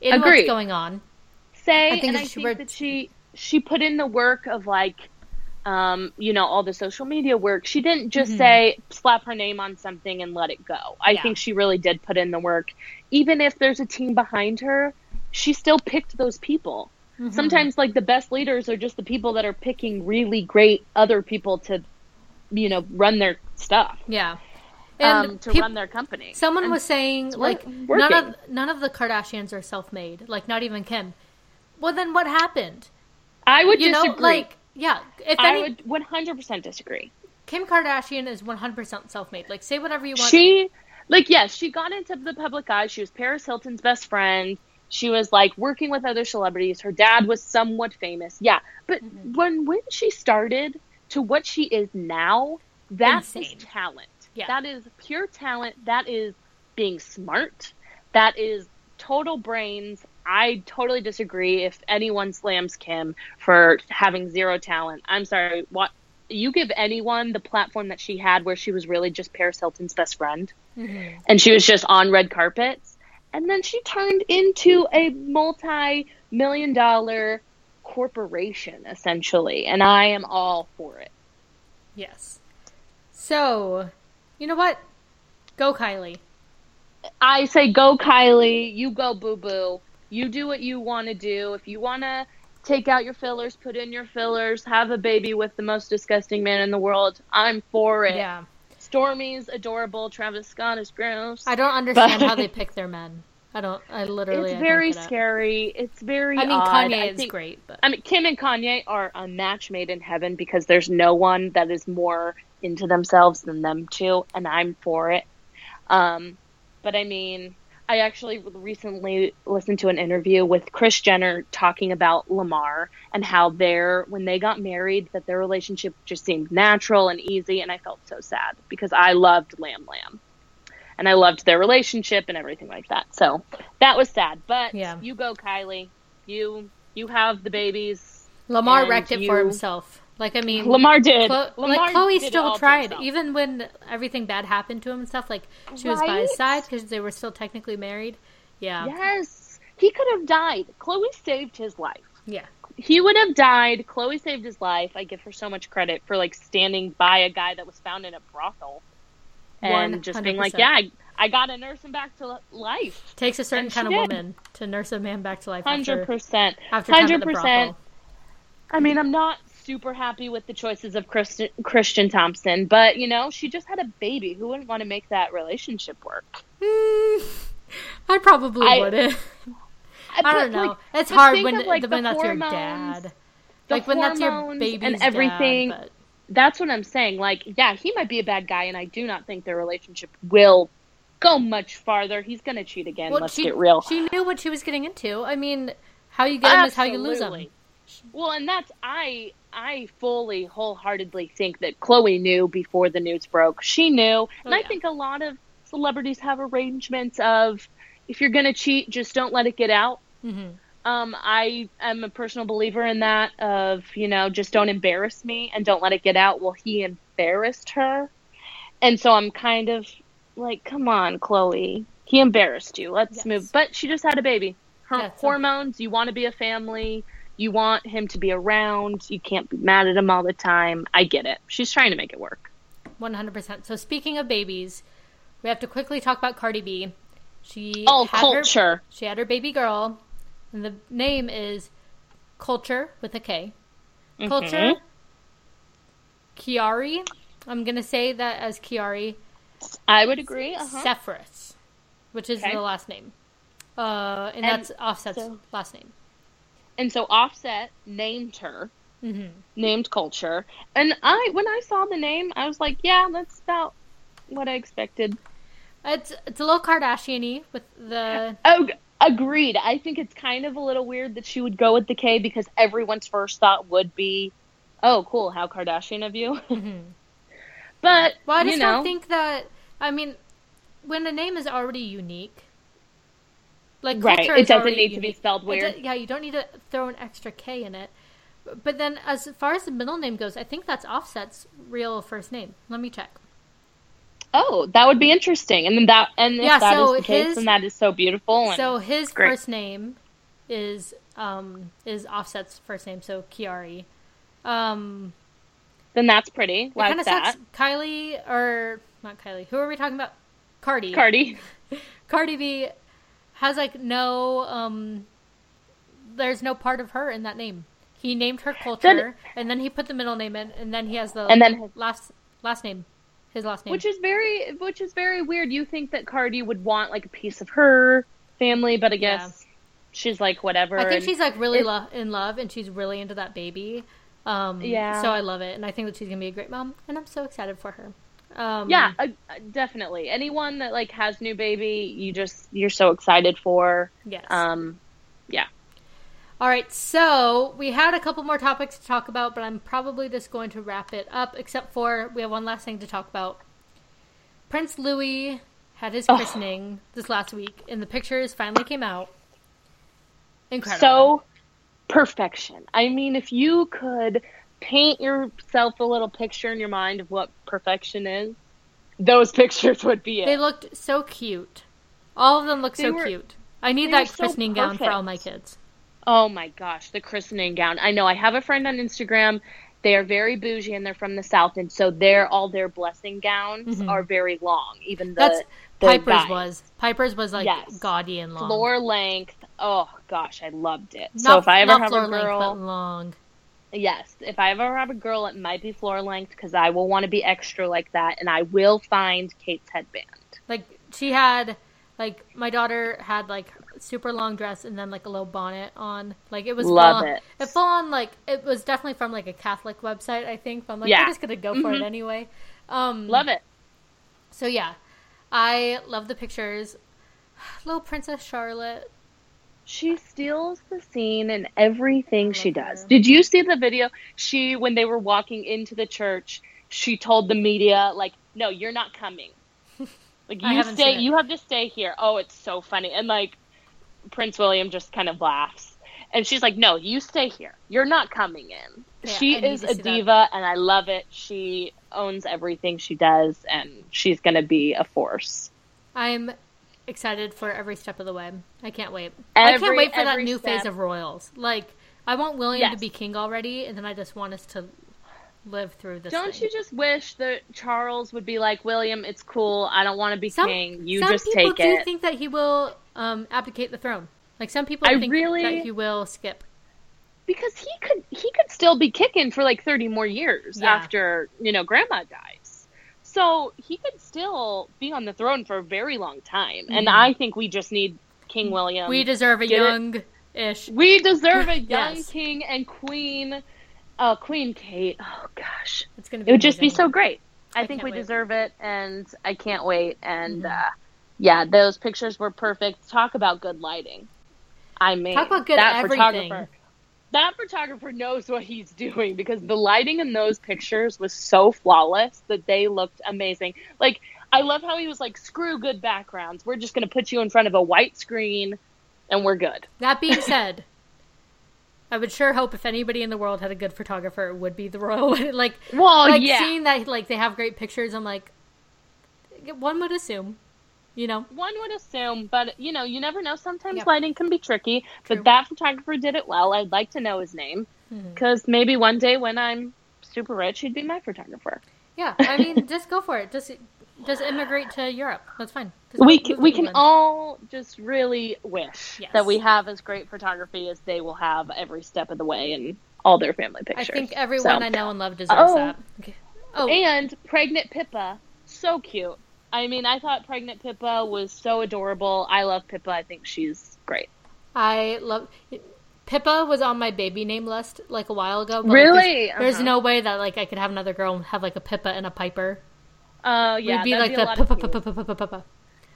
[SPEAKER 1] in
[SPEAKER 2] Agreed.
[SPEAKER 1] what's going on.
[SPEAKER 2] say,
[SPEAKER 1] I think
[SPEAKER 2] and
[SPEAKER 1] that
[SPEAKER 2] I
[SPEAKER 1] she
[SPEAKER 2] think that she she put in the work of like, um, you know, all the social media work. She didn't just say slap her name on something and let it go. I
[SPEAKER 1] Mm-hmm. Yeah.
[SPEAKER 2] think she really did put in the work. Even if there's a team behind her, she still picked those people.
[SPEAKER 1] Mm-hmm.
[SPEAKER 2] Sometimes, like the best leaders are just the people that are picking really great other people to, you know, run their stuff,
[SPEAKER 1] Yeah, and
[SPEAKER 2] um, to
[SPEAKER 1] peop-
[SPEAKER 2] run their company.
[SPEAKER 1] Someone
[SPEAKER 2] And
[SPEAKER 1] was saying like none of none of the Kardashians are self-made. Like not even Kim. Well, then what happened?
[SPEAKER 2] I would
[SPEAKER 1] You know,
[SPEAKER 2] disagree.
[SPEAKER 1] like yeah, if
[SPEAKER 2] I would 100% disagree.
[SPEAKER 1] Kim Kardashian is 100% self-made. Like say whatever you want.
[SPEAKER 2] She, like, yes, she got into the public eye. She was Paris Hilton's best friend. She was like working with other celebrities. Her dad was somewhat famous. Yeah, but
[SPEAKER 1] Mm-hmm.
[SPEAKER 2] when when she started to what she is now, that is
[SPEAKER 1] Insane.
[SPEAKER 2] talent.
[SPEAKER 1] Yeah.
[SPEAKER 2] That is pure talent. That is being smart. That is total brains. I totally disagree if anyone slams Kim for having zero talent. I'm sorry. What you give anyone the platform that she had where she was really just Paris Hilton's best friend
[SPEAKER 1] Mhm.
[SPEAKER 2] and she was just on red carpets and then she turned into a multi-million dollar corporation essentially and I am all for it.
[SPEAKER 1] Yes. So, you know what? Go Kylie.
[SPEAKER 2] I say go Kylie, you go boo boo. You do what you want to do. If you want to take out your fillers, put in your fillers, have a baby with the most disgusting man in the world, I'm for it.
[SPEAKER 1] Yeah.
[SPEAKER 2] Stormi's adorable, Travis Scott is gross.
[SPEAKER 1] I don't understand
[SPEAKER 2] But-
[SPEAKER 1] how they pick their men. I don't. I literally.
[SPEAKER 2] It's
[SPEAKER 1] don't
[SPEAKER 2] very scary. It's very
[SPEAKER 1] I mean,
[SPEAKER 2] odd.
[SPEAKER 1] Kanye
[SPEAKER 2] I
[SPEAKER 1] is
[SPEAKER 2] think-
[SPEAKER 1] great, but
[SPEAKER 2] I mean, Kim and Kanye are a match made in heaven because there's no one that is more into themselves than them two, and I'm for it. Um, but I mean, I actually recently listened to an interview with Kris Jenner talking about Lamar and how their when they got married that their relationship just seemed natural and easy, and I felt so sad because I loved Lamb Lamb. And I loved their relationship and everything like that. So that was sad. But
[SPEAKER 1] Yeah.
[SPEAKER 2] you go, Kylie. You you have the babies.
[SPEAKER 1] Lamar wrecked it
[SPEAKER 2] you-
[SPEAKER 1] for himself. Like I mean,
[SPEAKER 2] Lamar did.
[SPEAKER 1] Chlo-
[SPEAKER 2] Lamar
[SPEAKER 1] like
[SPEAKER 2] Khloé
[SPEAKER 1] still tried, even when everything bad happened to him and stuff. Like she was by his side because they were still technically married. Yeah,
[SPEAKER 2] Yes, he could have died. Khloé saved his life.
[SPEAKER 1] yeah,
[SPEAKER 2] He would have died. Khloé saved his life. I give her so much credit for like standing by a guy that was found in a brothel and just being like, "Yeah, I, I got to nurse him back to life."
[SPEAKER 1] takes a certain
[SPEAKER 2] And
[SPEAKER 1] kind of
[SPEAKER 2] did.
[SPEAKER 1] woman to nurse a man back to life
[SPEAKER 2] Hundred percent.
[SPEAKER 1] after time at
[SPEAKER 2] Hundred percent. I mean, I'm not super happy with the choices of Christian, Christian Thompson, but you know, she just had a baby. Who wouldn't want to make that relationship work?
[SPEAKER 1] Mm, I probably
[SPEAKER 2] I-
[SPEAKER 1] wouldn't. I
[SPEAKER 2] But,
[SPEAKER 1] don't know.
[SPEAKER 2] like,
[SPEAKER 1] it's hard when
[SPEAKER 2] of, like,
[SPEAKER 1] when that's your dad. Like when that's your baby
[SPEAKER 2] and everything.
[SPEAKER 1] Dad, but
[SPEAKER 2] that's what I'm saying. Like, yeah, he might be a bad guy, and I do not think their relationship will go much farther. He's gonna cheat again.
[SPEAKER 1] well,
[SPEAKER 2] let's
[SPEAKER 1] she,
[SPEAKER 2] get real.
[SPEAKER 1] She knew what she was getting into. I mean, how you get him is how you lose him.
[SPEAKER 2] Well, and that's I I fully wholeheartedly think that Khloé knew before the news broke. She knew, and I
[SPEAKER 1] Oh,
[SPEAKER 2] think a lot of celebrities have arrangements of, if you're gonna cheat, just don't let it get out.
[SPEAKER 1] hmm
[SPEAKER 2] Um, I am a personal believer in that of, you know, just don't embarrass me and don't let it get out. Well, he embarrassed her. And so I'm kind of like, come on, Khloé. He embarrassed you. Let's
[SPEAKER 1] Yes.
[SPEAKER 2] move. But she just had a baby. Her
[SPEAKER 1] Yeah,
[SPEAKER 2] hormones, you want to be a family. You want him to be around. You can't be mad at him all the time. I get it. She's trying to make it work.
[SPEAKER 1] 100%. So speaking of babies, we have to quickly talk about Cardi B. She
[SPEAKER 2] Oh,
[SPEAKER 1] had her-
[SPEAKER 2] culture.
[SPEAKER 1] she had her baby girl, and the name is Culture with a K. Kulture
[SPEAKER 2] Mhm.
[SPEAKER 1] Kiari. I'm gonna say that as Kiari
[SPEAKER 2] I would agree. Uh-huh.
[SPEAKER 1] Which is
[SPEAKER 2] Okay.
[SPEAKER 1] the last name. Uh, and,
[SPEAKER 2] And
[SPEAKER 1] that's Offset's
[SPEAKER 2] so-
[SPEAKER 1] last name.
[SPEAKER 2] And so Offset named her.
[SPEAKER 1] hmm
[SPEAKER 2] named Kulture and i when i saw the name i was like yeah that's about what i expected
[SPEAKER 1] It's it's a little Kardashian-y with the
[SPEAKER 2] oh agreed i think it's kind of a little weird that she would go with the k because everyone's first thought would be oh cool how kardashian of you
[SPEAKER 1] Mhm.
[SPEAKER 2] but
[SPEAKER 1] Well, I
[SPEAKER 2] you
[SPEAKER 1] just
[SPEAKER 2] know
[SPEAKER 1] don't think that. I mean, when a name is already unique, like
[SPEAKER 2] right it
[SPEAKER 1] is
[SPEAKER 2] doesn't need to be spelled weird
[SPEAKER 1] yeah, you don't need to throw an extra K in it. But then, as far as the middle name goes, I think that's Offset's real first name. Let me check.
[SPEAKER 2] oh that would be interesting and then that and if
[SPEAKER 1] Yeah,
[SPEAKER 2] that is
[SPEAKER 1] so
[SPEAKER 2] the case and that is so beautiful and
[SPEAKER 1] So his
[SPEAKER 2] great.
[SPEAKER 1] first name is um is Offset's first name, so Kiari. Um,
[SPEAKER 2] then that's pretty like
[SPEAKER 1] kind of
[SPEAKER 2] that
[SPEAKER 1] sucks. Kylie or not Kylie? Who are we talking about? Cardi.
[SPEAKER 2] cardi
[SPEAKER 1] Cardi B has like no um there's no part of her in that name. He named her Kulture and then he put the middle name in and then he has the
[SPEAKER 2] And then
[SPEAKER 1] last last name. His last name.
[SPEAKER 2] which is very which is very weird you think that cardi would want like a piece of her family but i guess she's like whatever
[SPEAKER 1] I think she's like really lo- in love and she's really into that baby. Um
[SPEAKER 2] Yeah.
[SPEAKER 1] so I love it and I think that she's going to be a great mom and I'm so excited for her. Um
[SPEAKER 2] Yeah, uh, definitely. Anyone that like has new baby, you just you're so excited for.
[SPEAKER 1] Yes.
[SPEAKER 2] Um, yeah.
[SPEAKER 1] All right, so we had a couple more topics to talk about, but I'm probably just going to wrap it up, except for we have one last thing to talk about. Prince Louis had his
[SPEAKER 2] Oh.
[SPEAKER 1] christening this last week, and the pictures finally came out. Incredible.
[SPEAKER 2] So perfection. I mean, if you could paint yourself a little picture in your mind of what perfection is, those pictures would be it.
[SPEAKER 1] they looked so cute. All of them look
[SPEAKER 2] They
[SPEAKER 1] so
[SPEAKER 2] were-
[SPEAKER 1] cute. I need that
[SPEAKER 2] were so
[SPEAKER 1] christening gown for all my kids.
[SPEAKER 2] Oh my gosh, the christening gown. I know I have a friend on Instagram. They are very bougie and they're from the south, and so their all their blessing gowns
[SPEAKER 1] Mhm.
[SPEAKER 2] are very long. Even the,
[SPEAKER 1] That's
[SPEAKER 2] the
[SPEAKER 1] Piper's
[SPEAKER 2] guys.
[SPEAKER 1] was. Piper's was like
[SPEAKER 2] Yes.
[SPEAKER 1] gaudy and long.
[SPEAKER 2] floor length. Oh gosh, I loved it.
[SPEAKER 1] not,
[SPEAKER 2] so if I ever have a
[SPEAKER 1] length,
[SPEAKER 2] girl,
[SPEAKER 1] but long.
[SPEAKER 2] Yes, if I ever have a girl, it might be floor length because I will want to be extra like that, and I will find Kate's headband.
[SPEAKER 1] Like she had, like my daughter had like super long dress and then like a little bonnet on. Like it was
[SPEAKER 2] Love
[SPEAKER 1] full on,
[SPEAKER 2] it.
[SPEAKER 1] full on like it was definitely from like a Catholic website, I think. But I'm like,
[SPEAKER 2] Yeah.
[SPEAKER 1] I'm just gonna go for it
[SPEAKER 2] Mhm.
[SPEAKER 1] anyway. Um,
[SPEAKER 2] Love it.
[SPEAKER 1] So yeah, I love the pictures. Little Princess Charlotte.
[SPEAKER 2] She steals the scene in everything she does. Did you see the video? She when they were walking into the church, she told the media like, "No, you're not coming. Like you stay. You have to stay here." Oh, it's so funny. And like Prince William just kind of laughs. And she's like, "No, you stay here. You're not coming in."
[SPEAKER 1] Yeah,
[SPEAKER 2] she
[SPEAKER 1] I
[SPEAKER 2] is a
[SPEAKER 1] see that.
[SPEAKER 2] diva and I love it. She owns everything she does and she's going to be a force.
[SPEAKER 1] I'm excited for every step of the way. I can't wait. I can't wait for that
[SPEAKER 2] every
[SPEAKER 1] new phase of royals. Like I want William to be king already, and then I just want us to live through this.
[SPEAKER 2] Don't
[SPEAKER 1] thing.
[SPEAKER 2] you just wish that Charles would be like William? It's cool. I don't want to be
[SPEAKER 1] some,
[SPEAKER 2] king. You
[SPEAKER 1] some
[SPEAKER 2] just
[SPEAKER 1] people
[SPEAKER 2] take
[SPEAKER 1] do think that he will um, abdicate the throne. Like some people
[SPEAKER 2] I
[SPEAKER 1] think
[SPEAKER 2] really-
[SPEAKER 1] that he will skip.
[SPEAKER 2] because he could he could still be kicking for like 30 more years
[SPEAKER 1] Yeah.
[SPEAKER 2] after, you know, grandma dies. So, he could still be on the throne for a very long time. And
[SPEAKER 1] Mhm.
[SPEAKER 2] I think we just need King William.
[SPEAKER 1] we deserve a
[SPEAKER 2] get
[SPEAKER 1] young-ish.
[SPEAKER 2] We deserve a young
[SPEAKER 1] Yes.
[SPEAKER 2] king and queen. Oh, Queen Kate. Oh gosh.
[SPEAKER 1] It's gonna be.
[SPEAKER 2] It would just be so great. I,
[SPEAKER 1] I
[SPEAKER 2] think we
[SPEAKER 1] wait.
[SPEAKER 2] deserve it, and I can't wait. And
[SPEAKER 1] Mhm.
[SPEAKER 2] uh, yeah, those pictures were perfect. Talk about good lighting. I mean,
[SPEAKER 1] Talk about good
[SPEAKER 2] that
[SPEAKER 1] everything.
[SPEAKER 2] photographer. That photographer knows what he's doing because the lighting in those pictures was so flawless that they looked amazing. Like I love how he was like, "Screw good backgrounds. We're just going to put you in front of a white screen, and we're good."
[SPEAKER 1] That being said, I would sure hope if anybody in the world had a good photographer, it would be the royal. like,
[SPEAKER 2] Well,
[SPEAKER 1] like
[SPEAKER 2] yeah.
[SPEAKER 1] seeing that like they have great pictures. I'm like, one would assume, you know.
[SPEAKER 2] One would assume, but you know, you never know. Sometimes
[SPEAKER 1] Yep.
[SPEAKER 2] lighting can be tricky,
[SPEAKER 1] True.
[SPEAKER 2] but that photographer did it well. I'd like to know his name
[SPEAKER 1] hmm.
[SPEAKER 2] because maybe one day when I'm super rich, he'd be my photographer.
[SPEAKER 1] Yeah, I mean, just go for it. Just just immigrate to Europe. That's fine. Just
[SPEAKER 2] We can, we can all just really wish
[SPEAKER 1] Yes.
[SPEAKER 2] that we have as great photography as they will have every step of the way in all their family pictures I
[SPEAKER 1] think everyone
[SPEAKER 2] So-
[SPEAKER 1] I know and love deserves
[SPEAKER 2] Oh.
[SPEAKER 1] that. Okay. Oh,
[SPEAKER 2] And pregnant Pippa, so cute. I mean, I thought pregnant Pippa was so adorable. I love Pippa. I think she's great.
[SPEAKER 1] I love. Pippa was on my baby name list like a while ago.
[SPEAKER 2] Really?
[SPEAKER 1] Like, there's there's
[SPEAKER 2] Uh-huh.
[SPEAKER 1] no way that like I could have another girl and have like a Pippa and a Piper.
[SPEAKER 2] Oh yeah,
[SPEAKER 1] We'd be like
[SPEAKER 2] be
[SPEAKER 1] the
[SPEAKER 2] of
[SPEAKER 1] Pippa. Pippa, Pippa, Pippa.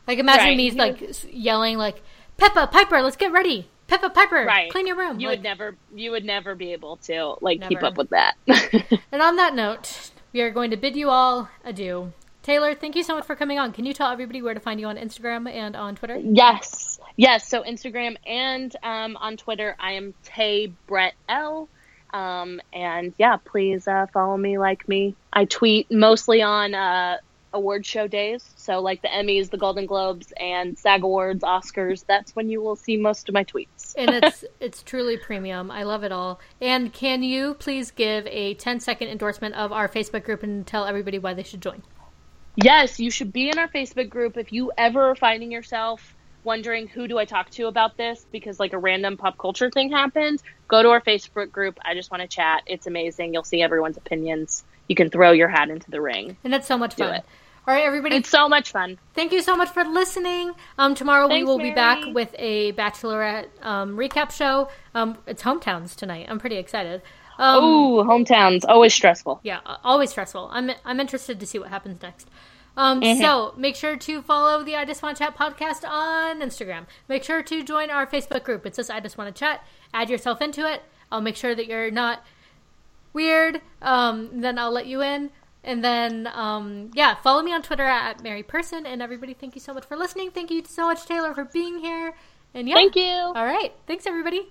[SPEAKER 1] Like imagine
[SPEAKER 2] Right.
[SPEAKER 1] me
[SPEAKER 2] You-
[SPEAKER 1] like s- yelling like Pippa, Piper, let's get ready. Pippa, Piper,
[SPEAKER 2] Right.
[SPEAKER 1] clean your room.
[SPEAKER 2] You
[SPEAKER 1] Like-
[SPEAKER 2] would never, you would never be able to like keep up with that.
[SPEAKER 1] And on that note, we are going to bid you all adieu. Taylor, thank you so much for coming on. Can you tell everybody where to find you on Instagram and on Twitter?
[SPEAKER 2] yes, yes. So Instagram and um, on Twitter, I am Tay Brett L. Um, and yeah, please uh, follow me, like me. I tweet mostly on uh, award show days, so like the Emmys, the Golden Globes, and SAG Awards, Oscars. That's when you will see most of my tweets.
[SPEAKER 1] and it's it's truly premium. I love it all. And can you please give a 10 second endorsement of our Facebook group and tell everybody why they should join?
[SPEAKER 2] Yes, you should be in our Facebook group if you ever are finding yourself wondering who do I talk to about this because like a random pop culture thing happened. Go to our Facebook group. I just want to chat. It's amazing. You'll see everyone's opinions. You can throw your hat into the ring.
[SPEAKER 1] And that's so much
[SPEAKER 2] Do
[SPEAKER 1] fun.
[SPEAKER 2] it.
[SPEAKER 1] All right, everybody.
[SPEAKER 2] It's so much fun.
[SPEAKER 1] Thank you so much for listening. Um, tomorrow we
[SPEAKER 2] Thanks,
[SPEAKER 1] will be back with a Bachelorette um, recap show. Um, it's hometowns tonight. I'm pretty excited. Um,
[SPEAKER 2] Ooh, hometowns always stressful.
[SPEAKER 1] yeah, always stressful. I'm I'm interested to see what happens next. Um,
[SPEAKER 2] Mm-hmm.
[SPEAKER 1] So make sure to follow the I Just Want to Chat podcast on Instagram. Make sure to join our Facebook group. It says I Just Want to Chat. Add yourself into it. I'll make sure that you're not weird. Um, then I'll let you in. And then, um, yeah, follow me on Twitter at Mary Person. And everybody, thank you so much for listening. Thank you so much, Taylor, for being here. And yeah,
[SPEAKER 2] Thank you.
[SPEAKER 1] All right, thanks everybody.